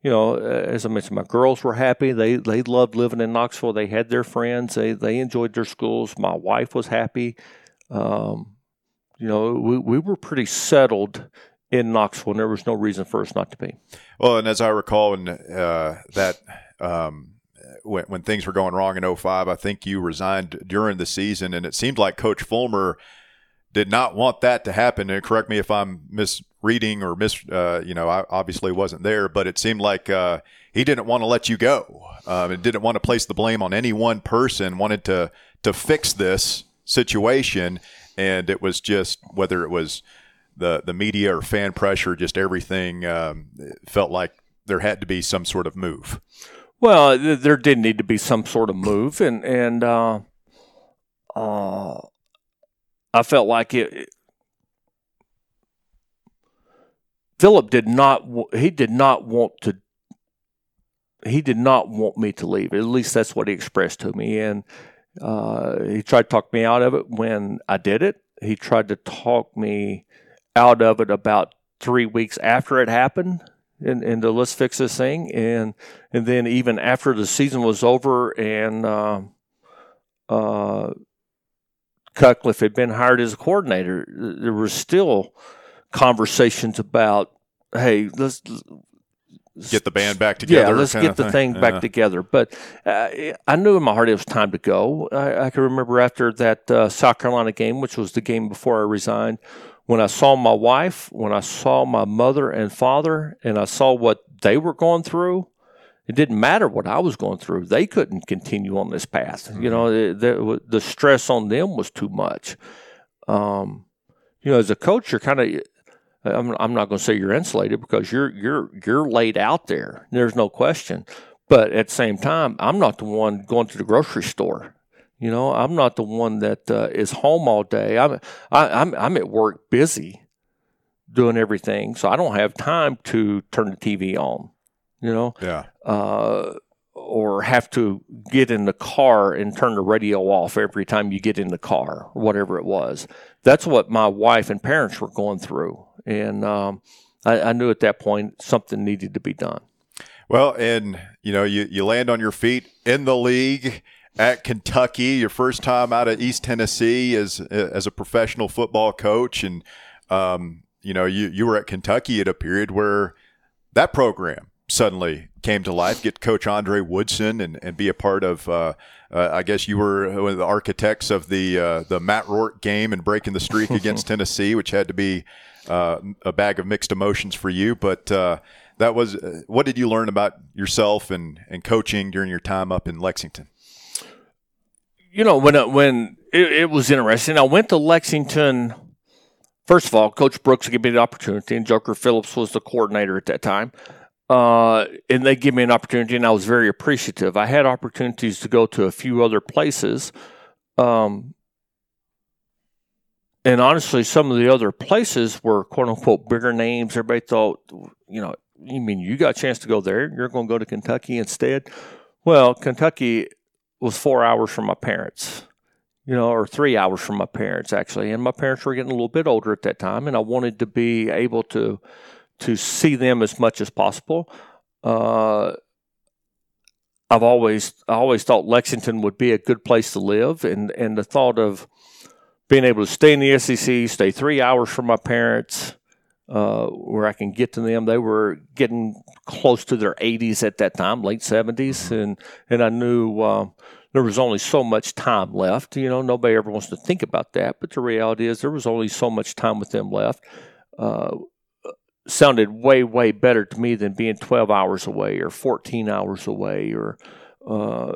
you know, as I mentioned, my girls were happy. They they loved living in Knoxville. They had their friends. They they enjoyed their schools. My wife was happy. Um, you know, we we were pretty settled in Knoxville, and there was no reason for us not to be. Well, and as I recall, in uh, that. Um, when, when things were going wrong in 05, I think you resigned during the season, and it seemed like Coach Fulmer did not want that to happen. And correct me if I'm misreading or mis, uh, you know, I obviously wasn't there, but it seemed like uh, he didn't want to let you go um, and didn't want to place the blame on any one person. Wanted to to fix this situation, and it was just whether it was the the media or fan pressure, just everything um, felt like there had to be some sort of move. Well, there did need to be some sort of move, and and uh, uh, I felt like it, it Phillip did not he did not want to he did not want me to leave. At least that's what he expressed to me, and uh, he tried to talk me out of it when I did it. He tried to talk me out of it about three weeks after it happened, and, and the let's fix this thing, and and then even after the season was over, and uh, uh, Cutcliffe had been hired as a coordinator, there was still conversations about, hey, let's get the band back together. Yeah, let's get the thing, thing back together. But uh, I knew in my heart it was time to go. I, I can remember after that uh, South Carolina game, which was the game before I resigned, when I saw my wife, when I saw my mother and father, and I saw what they were going through, it didn't matter what I was going through. They couldn't continue on this path. Mm-hmm. You know, the, the, stress on them was too much. Um, you know, as a coach, you're kind of. I'm, I'm not going to say you're insulated because you're you're you're laid out there. There's no question. But at the same time, I'm not the one going to the grocery store. You know, I'm not the one that uh, is home all day. I'm I, am i I'm at work busy doing everything, so I don't have time to turn the TV on. You know, yeah. Uh, or have to get in the car and turn the radio off every time you get in the car, or whatever it was. That's what my wife and parents were going through, and um, I, I knew at that point something needed to be done. Well, and you know, you, you land on your feet in the league at Kentucky, your first time out of East Tennessee as as a professional football coach, and um, you know, you you were at Kentucky at a period where that program suddenly came to life. Get Coach Andre Woodson and, and be a part of. Uh, uh, I guess you were one of the architects of the uh, the Matt Roark game and breaking the streak [LAUGHS] against Tennessee, which had to be uh, a bag of mixed emotions for you. But uh, that was uh, what did you learn about yourself and, and coaching during your time up in Lexington? You know, when when it, it was interesting, I went to Lexington. First of all, Coach Brooks gave me the opportunity, and Joker Phillips was the coordinator at that time. Uh, and they gave me an opportunity, and I was very appreciative. I had opportunities to go to a few other places, um, and honestly, some of the other places were quote unquote bigger names. Everybody thought, you know, you mean you got a chance to go there? You're going to go to Kentucky instead? Well, Kentucky was four hours from my parents, you know, or three hours from my parents actually, and my parents were getting a little bit older at that time, and I wanted to be able to to see them as much as possible. Uh, I've always I always thought Lexington would be a good place to live, and and the thought of being able to stay in the SEC, stay three hours from my parents, uh, where I can get to them. They were getting close to their 80s at that time, late 70s, mm-hmm. and and I knew uh, there was only so much time left. You know, nobody ever wants to think about that, but the reality is there was only so much time with them left. Uh, sounded way way better to me than being 12 hours away or 14 hours away or uh,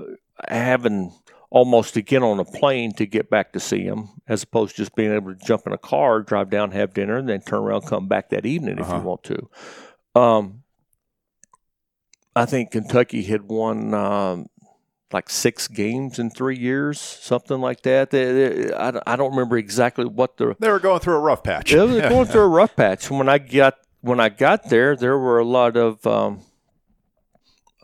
having almost to get on a plane to get back to see him, as opposed to just being able to jump in a car, drive down, have dinner, and then turn around, come back that evening uh-huh. if you uh-huh. want to. Um, I think Kentucky had won um, like six games in three years, something like that. They, they, I, I don't remember exactly what the they were going through a rough patch. they were going [LAUGHS] through a rough patch. When I got when I got there, there were a lot of um,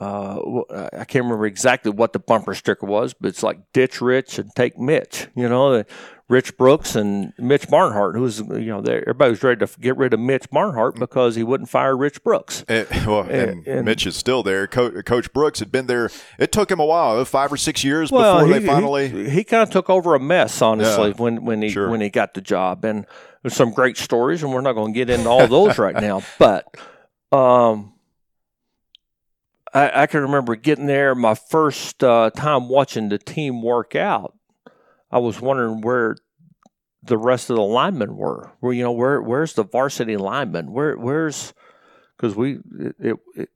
uh, I can't remember exactly what the bumper sticker was, but it's like ditch Rich and take Mitch. You know, Rich Brooks and Mitch Barnhart, who was you know everybody was ready to get rid of Mitch Barnhart because he wouldn't fire Rich Brooks. And, well, and, and, Mitch is still there. Co- Coach Brooks had been there. It took him a while, five or six years well, before he, they finally. He, he kind of took over a mess, honestly, yeah, when when he sure. when he got the job. And there's some great stories, and we're not going to get into all those right now, but. Um, I, I can remember getting there my first uh, time watching the team work out. I was wondering where the rest of the linemen were. Where you know where where's the varsity linemen? Where where's because we it, it, it,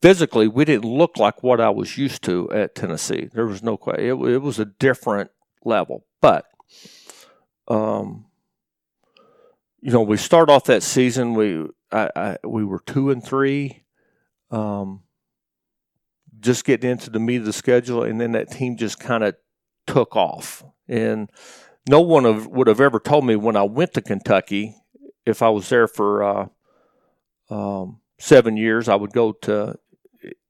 physically we didn't look like what I was used to at Tennessee. There was no question. It, it was a different level, but um, you know we start off that season we I, I we were two and three. Um, just getting into the meat of the schedule, and then that team just kind of took off. And no one have, would have ever told me when I went to Kentucky, if I was there for uh, um, seven years, I would go to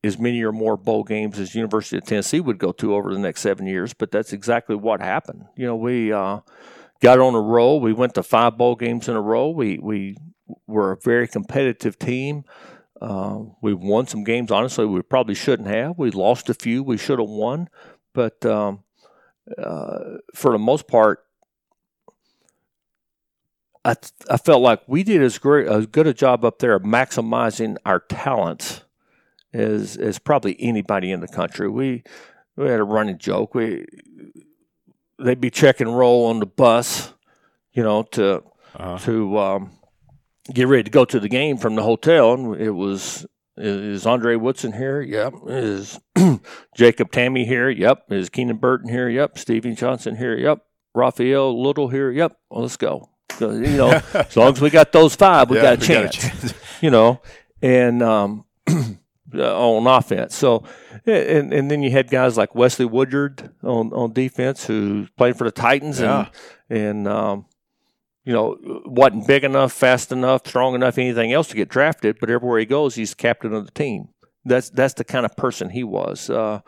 as many or more bowl games as University of Tennessee would go to over the next seven years. But that's exactly what happened. You know, we uh, got on a roll. We went to five bowl games in a row. We we were a very competitive team. Uh, we won some games. Honestly, we probably shouldn't have. We lost a few. We should have won, but um, uh, for the most part, I, I felt like we did as great as good a job up there of maximizing our talents as as probably anybody in the country. We we had a running joke. We they'd be check and roll on the bus, you know, to uh-huh. to um, get ready to go to the game from the hotel, and it was is Andre Woodson here? Yep. Is [CLEARS THROAT] Jacob Tamme here? Yep. Is Keenan Burton here? Yep. Stephen Johnson here? Yep. Rafael Little here? Yep. Well, let's go. So, you know, [LAUGHS] as long as we got those five, we, yeah, got, a we got, a chance. [LAUGHS] you know, and um, [CLEARS THROAT] on offense. So, and and then you had guys like Wesley Woodyard on on defense who played for the Titans, yeah. and and um, you know, wasn't big enough, fast enough, strong enough, anything else to get drafted. But everywhere he goes, he's captain of the team. That's that's the kind of person he was. Uh,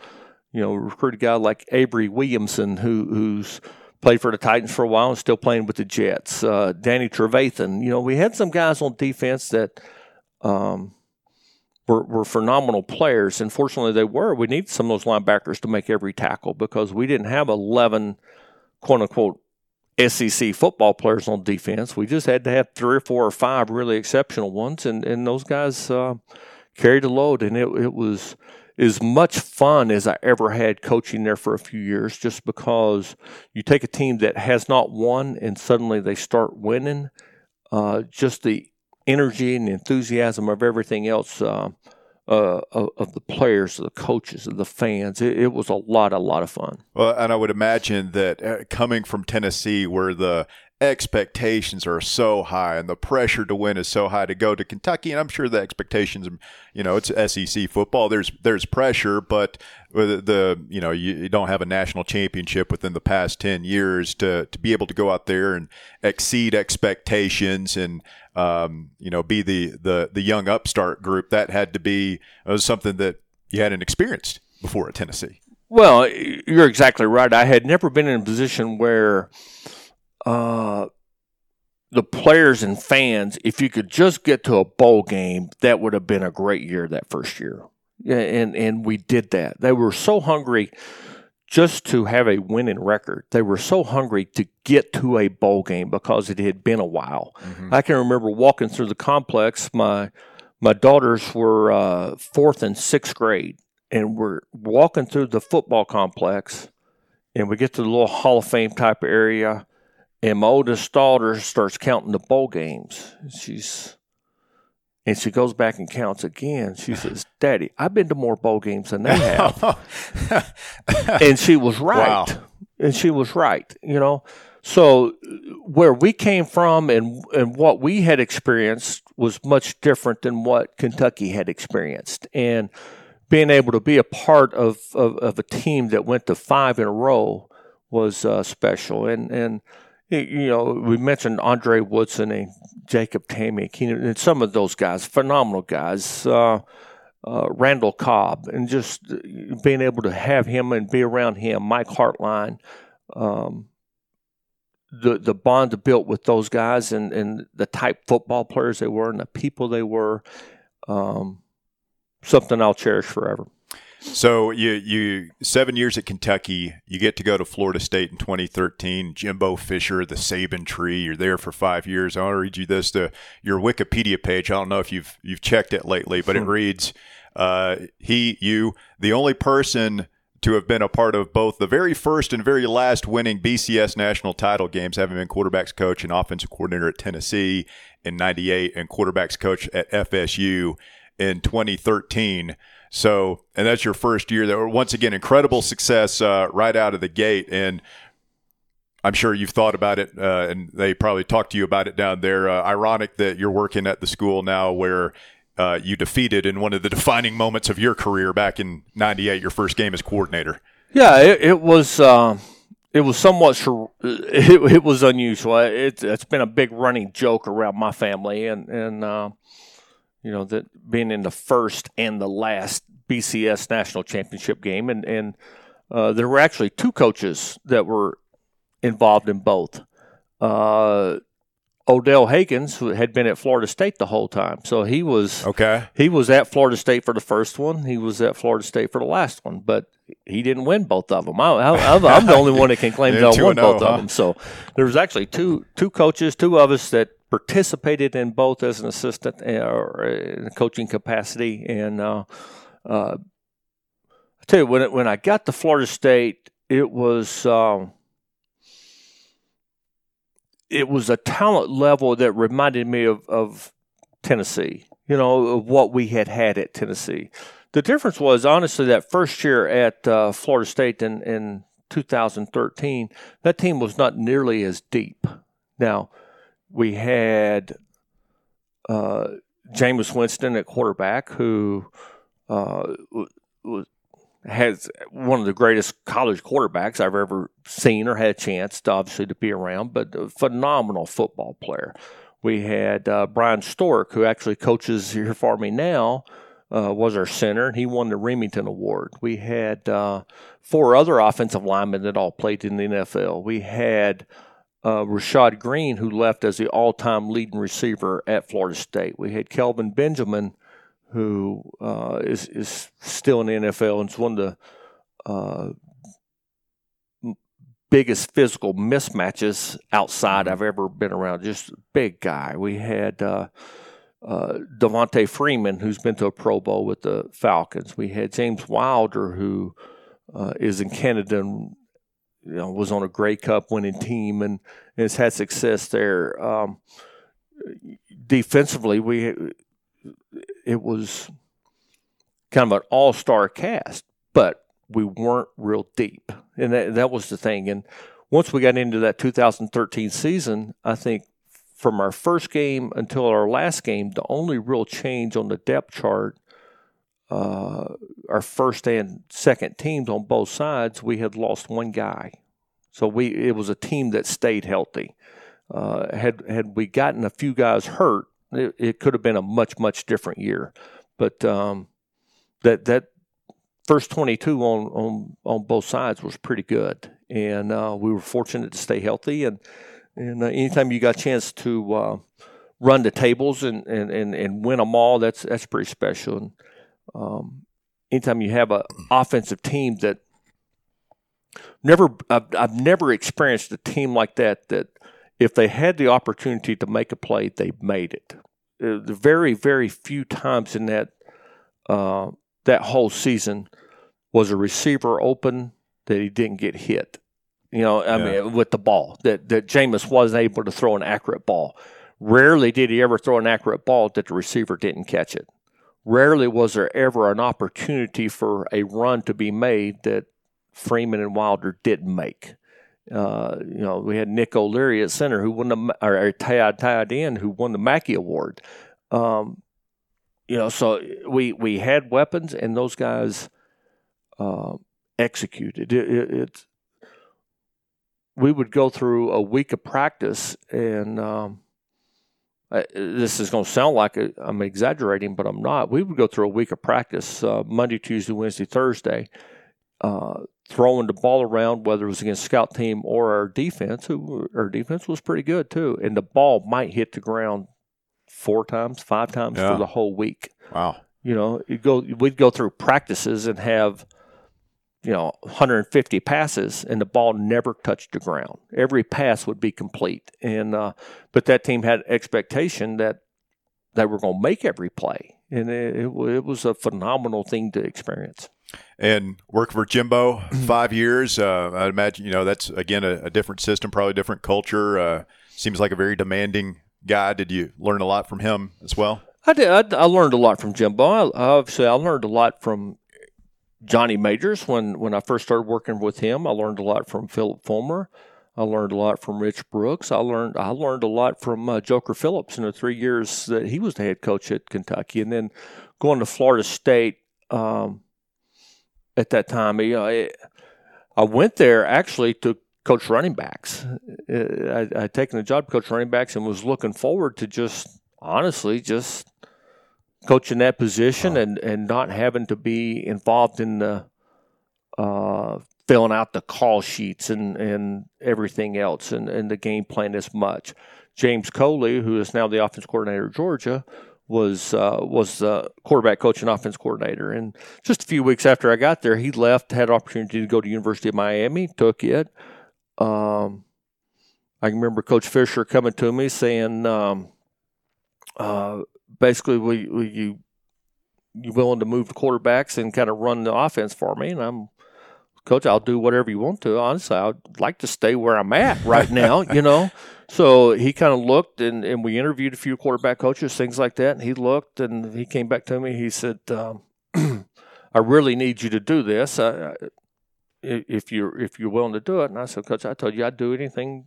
you know, recruited a guy like Avery Williamson, who who's played for the Titans for a while and still playing with the Jets. Uh, Danny Trevathan. You know, we had some guys on defense that um, were, were phenomenal players. And fortunately, they were. We needed some of those linebackers to make every tackle because we didn't have 11 quote unquote SEC football players on defense. We just had to have three or four or five really exceptional ones, and, and those guys uh, carried the load. And it, it was as much fun as I ever had coaching there for a few years, just because you take a team that has not won and suddenly they start winning. Uh, just the energy and enthusiasm of everything else uh, uh, of, of, the players, of the coaches, of the fans. It, it, was a lot, a lot of fun. Well, and I would imagine that uh, coming from Tennessee, where the expectations are so high and the pressure to win is so high to go to Kentucky and I'm sure the expectations you know it's SEC football there's there's pressure but the, the you know you, you, don't have a national championship within the past 10 years to to be able to go out there and exceed expectations and um, you know be the the the young upstart group that had to be something that you hadn't experienced before at Tennessee well you're exactly right I had never been in a position where uh, the players and fans, if you could just get to a bowl game, that would have been a great year that first year. Yeah, And and we did that. They were so hungry just to have a winning record. They were so hungry to get to a bowl game because it had been a while. Mm-hmm. I can remember walking through the complex. My my daughters were uh, fourth and sixth grade, and we're walking through the football complex, and we get to the little Hall of Fame type area, and my oldest daughter starts counting the bowl games. She's and she goes back and counts again. She says, "Daddy, I've been to more bowl games than they have." [LAUGHS] and she was right. Wow. And she was right. You know, so where we came from and and what we had experienced was much different than what Kentucky had experienced, and being able to be a part of of, of a team that went to five in a row was uh, special. And and you know, we mentioned Andre Woodson and Jacob Tamick, you know, and some of those guys, phenomenal guys. Uh, uh, Randall Cobb, and just being able to have him and be around him, Mike Hartline, um, the the bond built with those guys, and, and the type football players they were, and the people they were, um, something I'll cherish forever. So you you seven years at Kentucky, you get to go to Florida State in 2013. Jimbo Fisher, the Saban tree. You're there for five years. I want to read you this to your Wikipedia page. I don't know if you've you've checked it lately, but it hmm. reads, uh, "He, you, the only person." To have been a part of both the very first and very last winning BCS national title games, having been quarterbacks coach and offensive coordinator at Tennessee in 98 and quarterbacks coach at FSU in 2013. So, and that's your first year there. Once again, incredible success uh, right out of the gate. And I'm sure you've thought about it, uh, and they probably talked to you about it down there. Uh, ironic that you're working at the school now where uh, you defeated in one of the defining moments of your career back in '98, your first game as coordinator. Yeah, it, it was. Uh, it was somewhat. [LAUGHS] It, it was unusual. It, has been a big running joke around my family, and and uh, you know, that being in the first and the last BCS national championship game, and and uh, there were actually two coaches that were involved in both. Uh, Odell Haggins had been at Florida State the whole time, so he was okay. He was at Florida State for the first one. He was at Florida State for the last one, but he didn't win both of them. I, am the [LAUGHS] only one that can claim that I won both huh? of them. So there was actually two two coaches, two of us that participated in both as an assistant eh, or in a coaching capacity. And uh, uh, I tell you, when it, when I got to Florida State, it was um, it was a talent level that reminded me of, of Tennessee. You know, of what we had had at Tennessee. The difference was honestly that first year at uh, Florida State in, in 2013, that team was not nearly as deep. Now, we had uh, Jameis Winston at quarterback, who uh, was has one of the greatest college quarterbacks I've ever seen or had a chance to obviously to be around, but a phenomenal football player. We had uh, Bryan Stork, who actually coaches here for me now, uh, was our center, and he won the Remington Award. We had uh, four other offensive linemen that all played in the NFL. We had uh, Rashad Greene, who left as the all-time leading receiver at Florida State. We had Kelvin Benjamin, who uh, is is still in the NFL and is one of the uh, biggest physical mismatches outside I've ever been around. Just a big guy. We had uh, uh, Devonta Freeman, who's been to a Pro Bowl with the Falcons. We had James Wilder, who uh, is in Canada and you know, was on a Grey Cup winning team and, and has had success there. Um, defensively, we it was kind of an all star cast, but we weren't real deep, and that that was the thing. And once we got into that 2013 season, I think from our first game until our last game, the only real change on the depth chart, uh, our first and second teams on both sides, we had lost one guy. So we it was a team that stayed healthy. Uh, had had we gotten a few guys hurt, it, it, could have been a much much different year. But um, that that first 22 on on on both sides was pretty good, and uh, we were fortunate to stay healthy and and uh, anytime you got a chance to uh, run the tables and, and, and, and win them all, that's that's pretty special. And um, anytime you have an offensive team that never I've, I've never experienced a team like that that if they had the opportunity to make a play, they made it. Uh, the very very few times in that uh, that whole season was a receiver open that he didn't get hit. You know, I yeah. mean, with the ball that that Jameis wasn't able to throw an accurate ball. Rarely did he ever throw an accurate ball that the receiver didn't catch it. Rarely was there ever an opportunity for a run to be made that Freeman and Wilder didn't make. Uh, you know, we had Nick O'Leary at center who won the or, or tied tied in who won the Mackey Award. Um, you know, so we we had weapons and those guys uh, executed. It, it, we would go through a week of practice, and um, I, this is going to sound like I'm exaggerating, but I'm not. We would go through a week of practice uh, Monday, Tuesday, Wednesday, Thursday, uh, throwing the ball around, whether it was against scout team or our defense. Who our defense was pretty good too, and the ball might hit the ground four times, five times yeah. for the whole week. Wow. You know, you go. We'd go through practices and have you know 150 passes and the ball never touched the ground every pass would be complete and uh, but that team had expectation that they were going to make every play and it, it, it, was a phenomenal thing to experience and work for jimbo five years uh, i imagine you know that's again a, a different system probably different culture uh, seems like a very demanding guy did you learn a lot from him as well I did. I, I learned a lot from Jimbo. I, obviously, I learned a lot from Johnny Majors when when I first started working with him. I learned a lot from Phillip Fulmer. I learned a lot from Rich Brooks. I learned I learned a lot from uh, Joker Phillips in the three years that he was the head coach at Kentucky, and then going to Florida State um, at that time. You know, I, I went there actually to coach running backs. Uh, I, I'd taken the job to coach running backs and was looking forward to just honestly just coaching that position and, and not having to be involved in the uh, filling out the call sheets and, and everything else and, and the game plan as much. James Coley, who is now the offense coordinator at Georgia, was uh, was the quarterback coach and offense coordinator. And just a few weeks after I got there, he left, had opportunity to go to University of Miami, took it. Um, I remember Coach Fisher coming to me saying, um, uh, basically, we, you you willing to move the quarterbacks and kind of run the offense for me? And I'm, coach, I'll do whatever you want to. Honestly, I'd like to stay where I'm at right now, you know. [LAUGHS] So he kind of looked and, and we interviewed a few quarterback coaches, things like that. And he looked and he came back to me. He said, um, [CLEARS THROAT] "I really need you to do this. Uh, if you're if you're willing to do it." And I said, "Coach, I told you I'd do anything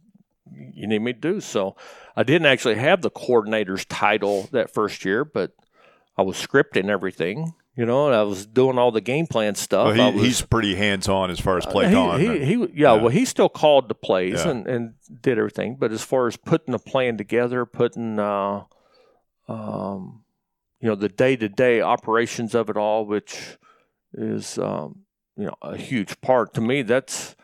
you need me to do. So I didn't actually have the coordinator's title that first year, but I was scripting everything. You know, I was doing all the game plan stuff. Well, he, was, he's pretty hands on as far as play uh, he, he, he, yeah, yeah, well, he still called the plays yeah. and, and did everything. But as far as putting a plan together, putting, uh, um, you know the day to day operations of it all, which is um, you know a huge part to me. That's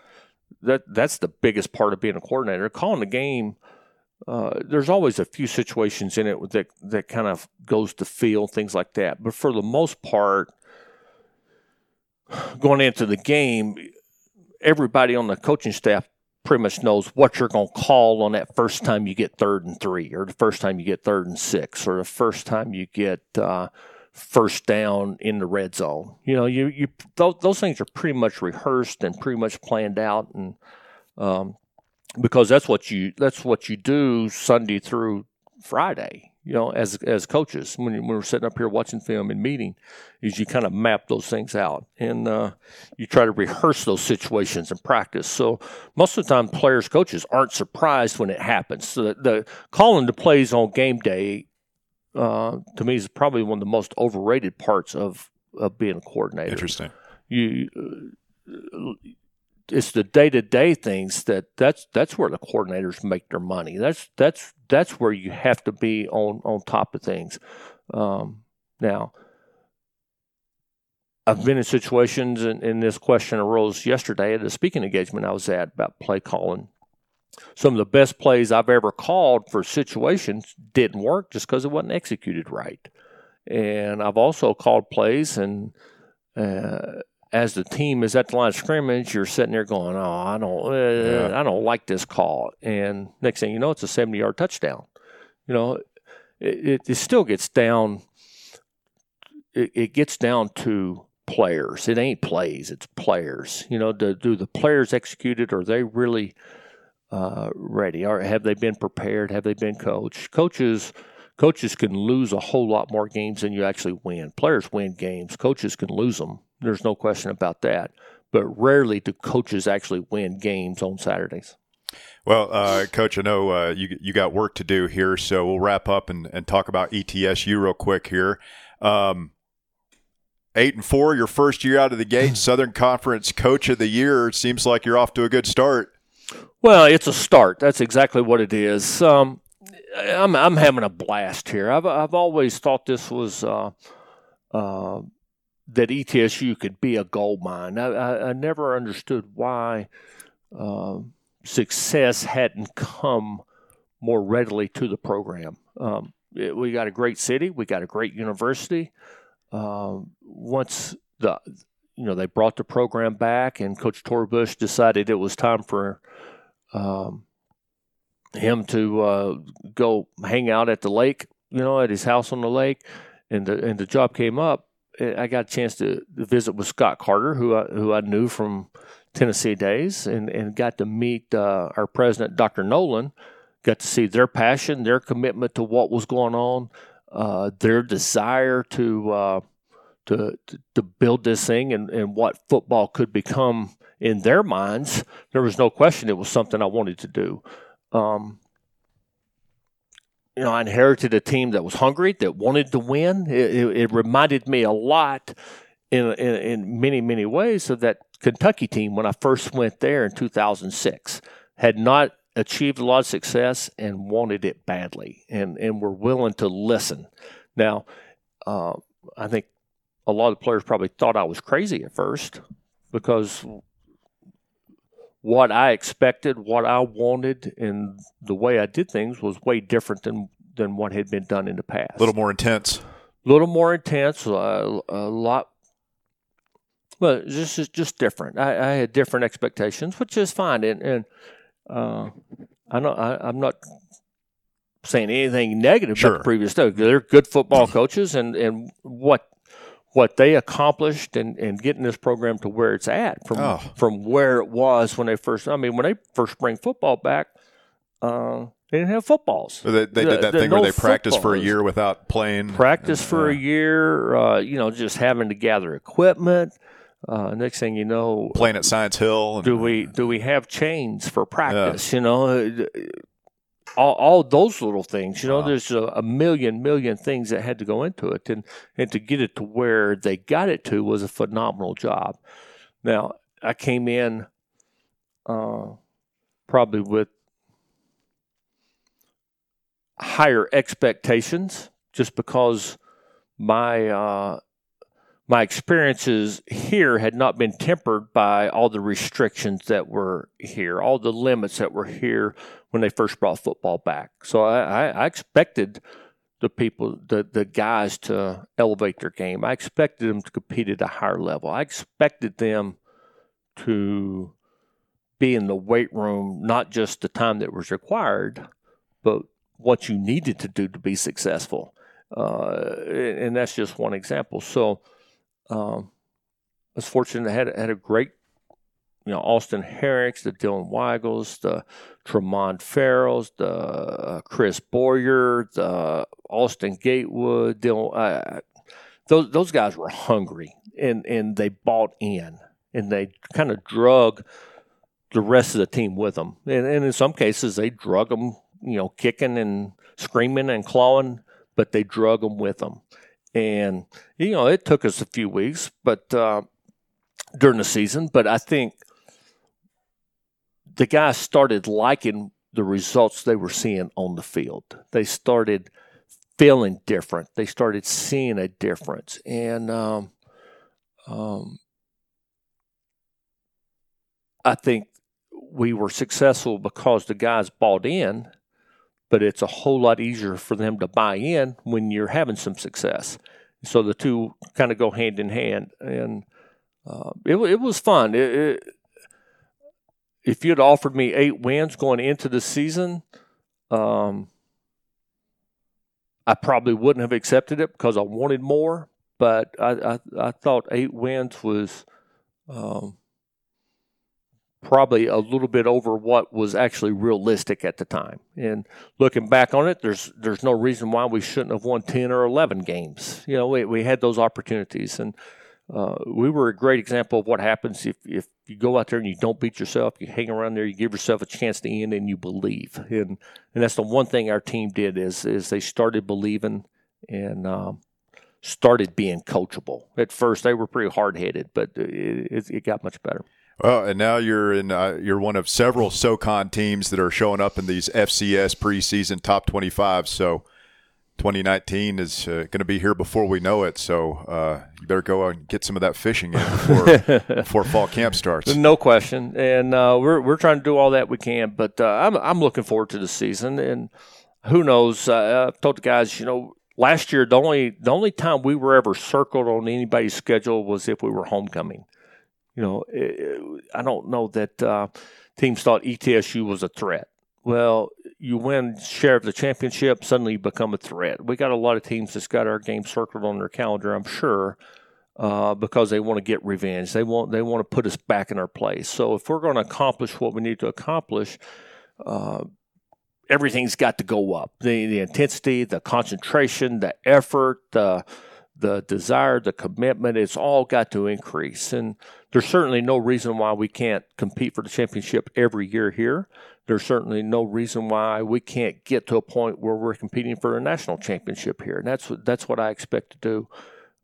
that that's the biggest part of being a coordinator. Calling the game. Uh, there's always a few situations in it that that kind of goes to feel things like that, but for the most part, going into the game, everybody on the coaching staff pretty much knows what you're going to call on that first time you get third and three, or the first time you get third and six, or the first time you get uh, first down in the red zone. You know, you you those, those things are pretty much rehearsed and pretty much planned out, and um, because that's what you that's what you do Sunday through Friday you know, as as coaches when, when we're sitting up here watching film and meeting, is you kind of map those things out and uh, you try to rehearse those situations in practice. So most of the time, players, coaches aren't surprised when it happens. So the, the calling the plays on game day, uh, to me, is probably one of the most overrated parts of of being a coordinator. Interesting. You. Uh, it's the day to day things that that's that's where the coordinators make their money. That's that's that's where you have to be on on top of things. Um, now, I've been in situations, and, and this question arose yesterday at a speaking engagement I was at about play calling. Some of the best plays I've ever called for situations didn't work just because it wasn't executed right. And I've also called plays and uh, as the team is at the line of scrimmage, you're sitting there going, "Oh, I don't, uh, yeah. I don't like this call." And next thing you know, it's a 70 yard touchdown. You know, it, it, still gets down. It, it, gets down to players. It ain't plays. It's players. You know, do, do the players execute it? Are they really uh, ready? Or have they been prepared? Have they been coached? Coaches. Coaches can lose a whole lot more games than you actually win. Players win games. Coaches can lose them there's no question about that. But rarely do coaches actually win games on Saturdays. Well, uh, Coach, I know uh, you you got work to do here, so we'll wrap up and, and talk about ETSU real quick here. Um, eight and four, your first year out of the gate, [SIGHS] Southern Conference Coach of the Year. Seems like you're off to a good start. Well, it's a start. That's exactly what it is. Um, I'm I'm having a blast here. I've I've always thought this was. Uh, uh, that ETSU could be a gold mine. I, I, I never understood why uh, success hadn't come more readily to the program. Um, it, we got a great city, we got a great university. Uh, once the you know they brought the program back, and Coach Torbush decided it was time for um, him to uh, go hang out at the lake, you know, at his house on the lake, and the and the job came up I got a chance to visit with Scott Carter, who I, who I knew from Tennessee days, and, and got to meet uh, our president, Dr. Noland. Got to see their passion, their commitment to what was going on, uh, their desire to, uh, to to build this thing and, and what football could become in their minds. There was no question it was something I wanted to do. Um, you know, I inherited a team that was hungry, that wanted to win. It, it, it reminded me a lot in, in, in many, many ways of that Kentucky team when I first went there in 2006. Had not achieved a lot of success and wanted it badly and, and were willing to listen. Now, uh, I think a lot of players probably thought I was crazy at first because what I expected, what I wanted, and the way I did things was way different than than what had been done in the past. A little more intense. A little more intense. Uh, a lot. Well, this is just different. I, I, had different expectations, which is fine. And, and uh, I know I, am not saying anything negative sure. about the previous. They're good football coaches, and and what what they accomplished and, and getting this program to where it's at from oh. from where it was when they first. I mean, when they first bring football back, uh, they didn't have footballs. they, they did that the, thing no where they practiced for a year without playing. Practice for a year, uh, you know, just having to gather equipment. Uh, next thing you know, playing at Science Hill. And, do we do we have chains for practice? Yeah. You know, all, all those little things. You know, wow. there's a, a, million, million things that had to go into it, and and to get it to where they got it to was a phenomenal job. Now, I came in uh, probably with higher expectations, just because my uh, my experiences here had not been tempered by all the restrictions that were here, all the limits that were here when they first brought football back. So I, I expected the people, the, the guys to elevate their game. I expected them to compete at a higher level. I expected them to be in the weight room, not just the time that was required, but what you needed to do to be successful. Uh, and that's just one example. So um, I was fortunate to had, had a great, you know, Austin Herricks, the Dylan Weigels, the Tremont Farrells, the uh, Chris Boyer, the Austin Gatewood, Dylan. Uh, those those guys were hungry and and they bought in and they kind of drug the rest of the team with them. And, and in some cases, they drug them, you know, kicking and screaming and clawing, but they drug them with them. And, you know, it took us a few weeks, but uh, during the season, but I think the guys started liking the results they were seeing on the field. They started feeling different. They started seeing a difference. And, um, um, I think we were successful because the guys bought in, but it's a whole lot easier for them to buy in when you're having some success. So the two kind of go hand in hand, and uh, it it was fun. It, it, if you'd offered me eight wins going into the season, um, I probably wouldn't have accepted it because I wanted more. But I I, I thought eight wins was um, probably a little bit over what was actually realistic at the time. And looking back on it, there's there's no reason why we shouldn't have won ten or eleven games. You know, we we had those opportunities, and uh, we were a great example of what happens if if you go out there and you don't beat yourself, you hang around there, you give yourself a chance to end, and you believe. And and that's the one thing our team did is is they started believing and. Um, started being coachable. At first, they were pretty hard headed, but it, it got much better. Well, and now you're in. Uh, you're one of several SoCon teams that are showing up in these FCS preseason top 25. So 2019 is uh, going to be here before we know it. So uh, you better go and get some of that fishing in before, [LAUGHS] before fall camp starts. No question, and uh, we're we're trying to do all that we can. But uh, I'm I'm looking forward to the season, and who knows? Uh, I've told the guys, you know, last year the only the only time we were ever circled on anybody's schedule was if we were homecoming. You know, it, I don't know that uh, teams thought ETSU was a threat. Well, you win share of the championship, suddenly you become a threat. We got a lot of teams that's got our game circled on their calendar, I'm sure, uh, because they want to get revenge. They want they want to put us back in our place. So if we're going to accomplish what we need to accomplish, uh, everything's got to go up. The the intensity, the concentration, the effort, the the desire, the commitment, it's all got to increase. And there's certainly no reason why we can't compete for the championship every year here. There's certainly no reason why we can't get to a point where we're competing for a national championship here. And that's what, that's what I expect to do.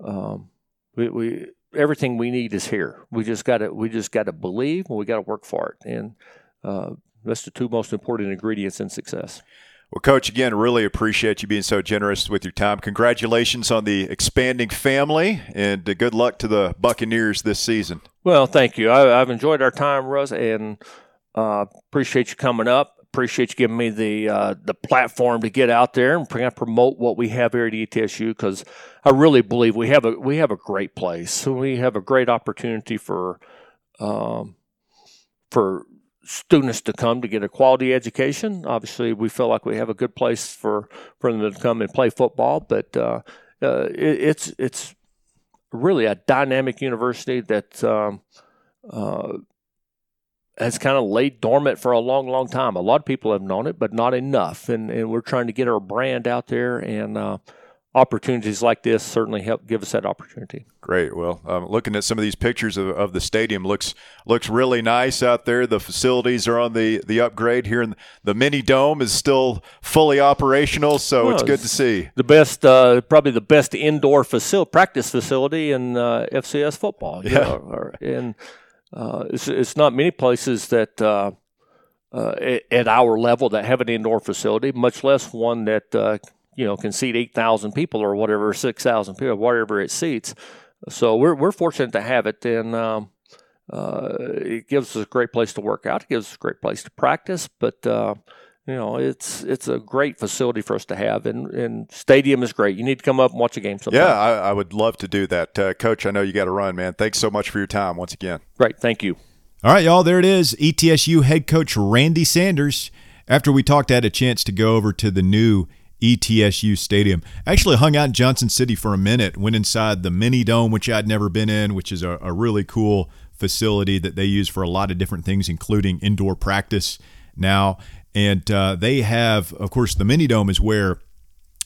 Um, we, we everything we need is here. We just got to we just got to believe and we got to work for it. And uh, that's the two most important ingredients in success. Well, Coach, again, really appreciate you being so generous with your time. Congratulations on the expanding family, and uh, good luck to the Buccaneers this season. Well, thank you. I, have enjoyed our time, Russ, and uh, appreciate you coming up. Appreciate you giving me the uh, the platform to get out there and promote what we have here at ETSU because I really believe we have a we have a great place. We have a great opportunity for um, for students to come to get a quality education. Obviously, we feel like we have a good place for, for them to come and play football, but uh, uh, it, it's it's really a dynamic university that um, uh, has kind of laid dormant for a long, long time. A lot of people have known it, but not enough, and and we're trying to get our brand out there and uh, opportunities like this certainly help give us that opportunity. Great. Well, um, looking at some of these pictures of, of, the stadium looks looks really nice out there. The facilities are on the the upgrade here, and the mini dome is still fully operational. So well, it's good to see. The best, uh, probably the best indoor facility, practice facility in uh, FCS football. Yeah. Know, and uh, it's, it's not many places that. Uh, uh, at our level, that have an indoor facility, much less one that uh, you know can seat eight thousand people or whatever, six thousand people, whatever it seats. So we're we're fortunate to have it, and um, uh, it gives us a great place to work out. It gives us a great place to practice, but. Uh, you know, it's it's a great facility for us to have, and, and stadium is great. You need to come up and watch a game sometime. Yeah, I, I would love to do that, uh, Coach. I know you got to run, man. Thanks so much for your time once again. Great, thank you. All right, y'all. There it is. ETSU head coach Randy Sanders. After we talked, I had a chance to go over to the new ETSU Stadium. Actually hung out in Johnson City for a minute. Went inside the mini dome, which I'd never been in, which is a, a really cool facility that they use for a lot of different things, including indoor practice now. And uh, they have, of course, the mini dome is where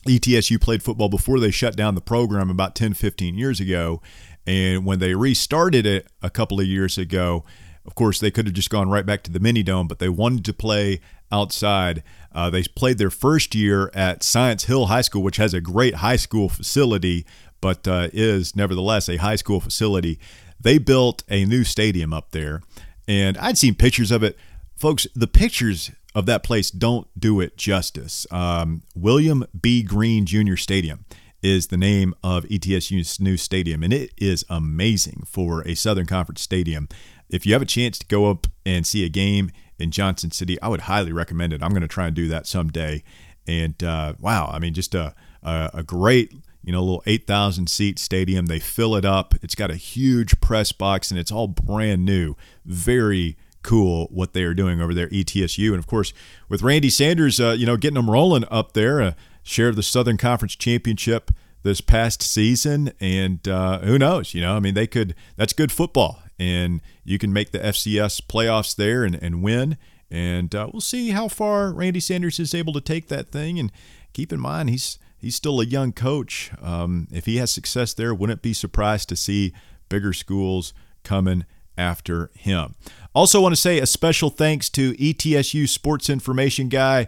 ETSU played football before they shut down the program about 10, 15 years ago. And when they restarted it a couple of years ago, of course, they could have just gone right back to the mini dome, but they wanted to play outside. Uh, they played their first year at Science Hill High School, which has a great high school facility, but uh, is nevertheless a high school facility. They built a new stadium up there, and I'd seen pictures of it. Folks, the pictures of that place don't do it justice. Um, William B. Greene Jr. Stadium is the name of ETSU's new stadium, and it is amazing for a Southern Conference stadium. If you have a chance to go up and see a game in Johnson City, I would highly recommend it. I'm going to try and do that someday. And uh, wow, I mean, just a, a, a great you know, little 8,000 seat stadium. They fill it up. It's got a huge press box and it's all brand new. Very cool what they are doing over there ETSU. And of course, with Randy Sanders, uh, you know, getting them rolling up there, uh, share of the Southern Conference Championship this past season. And uh, who knows, you know, I mean, they could, that's good football. And you can make the FCS playoffs there and, and win. And uh, we'll see how far Randy Sanders is able to take that thing. And keep in mind, he's he's still a young coach. Um, if he has success there, wouldn't be surprised to see bigger schools coming after him. Also, want to say a special thanks to ETSU sports information guy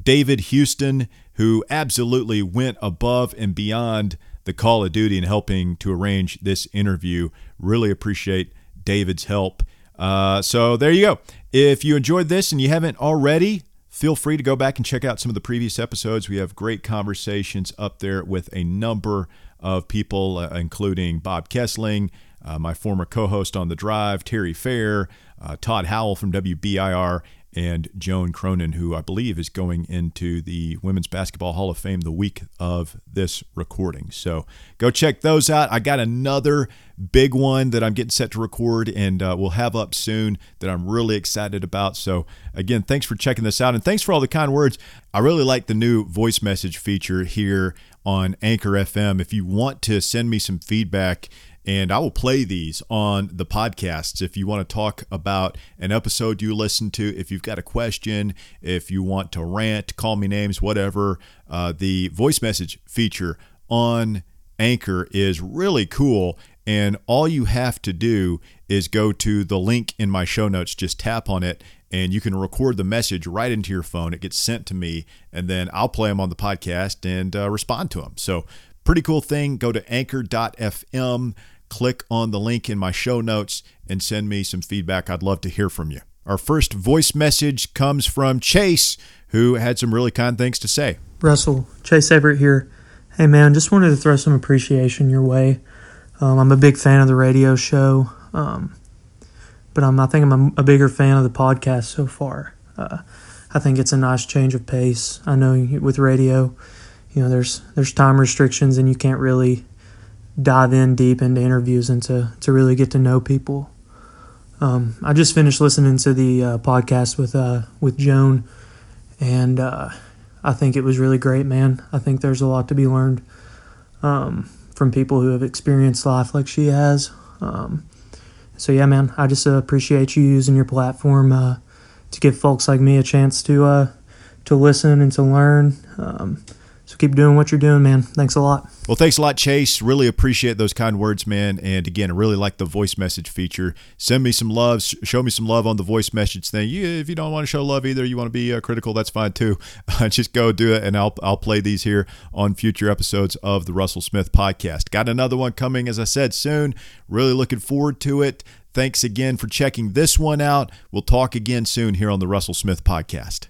David Houston, who absolutely went above and beyond the call of duty in helping to arrange this interview. Really appreciate David's help. Uh, so there you go. If you enjoyed this and you haven't already, feel free to go back and check out some of the previous episodes. We have great conversations up there with a number of people, uh, including Bob Kesling, uh, my former co host on The Drive, Terry Fair, uh, Todd Howell from WBIR, and Joan Cronin, who I believe is going into the Women's Basketball Hall of Fame the week of this recording. So go check those out. I got another big one that I'm getting set to record and uh, we'll have up soon that I'm really excited about. So, again, thanks for checking this out and thanks for all the kind words. I really like the new voice message feature here on Anchor FM. If you want to send me some feedback, and I will play these on the podcasts if you want to talk about an episode you listen to. If you've got a question, if you want to rant, call me names, whatever. Uh, the voice message feature on Anchor is really cool. And all you have to do is go to the link in my show notes, just tap on it, and you can record the message right into your phone. It gets sent to me, and then I'll play them on the podcast and uh, respond to them. So, pretty cool thing. Go to anchor.fm click on the link in my show notes and send me some feedback. I'd love to hear from you. Our first voice message comes from Chase, who had some really kind things to say. Russell, Chase Everett here. Hey man, just wanted to throw some appreciation your way. Um, I'm a big fan of the radio show, um, but I'm, I think I'm a, a, bigger fan of the podcast so far. Uh, I think it's a nice change of pace. I know with radio, you know, there's there's time restrictions and you can't really dive in deep into interviews and to, to really get to know people. Um, I just finished listening to the uh, podcast with uh, with Joan, and uh, I think it was really great, man. I think there's a lot to be learned um, from people who have experienced life like she has. Um, so yeah, man, I just uh, appreciate you using your platform uh, to give folks like me a chance to uh, to listen and to learn. So keep doing what you're doing, man. Thanks a lot. Well, thanks a lot, Chase. Really appreciate those kind words, man. And again, I really like the voice message feature. Send me some love. Show me some love on the voice message thing. If you don't want to show love either, you want to be uh, critical, that's fine too. [LAUGHS] Just go do it, and I'll I'll play these here on future episodes of the Russell Smith podcast. Got another one coming, as I said, soon. Really looking forward to it. Thanks again for checking this one out. We'll talk again soon here on the Russell Smith podcast.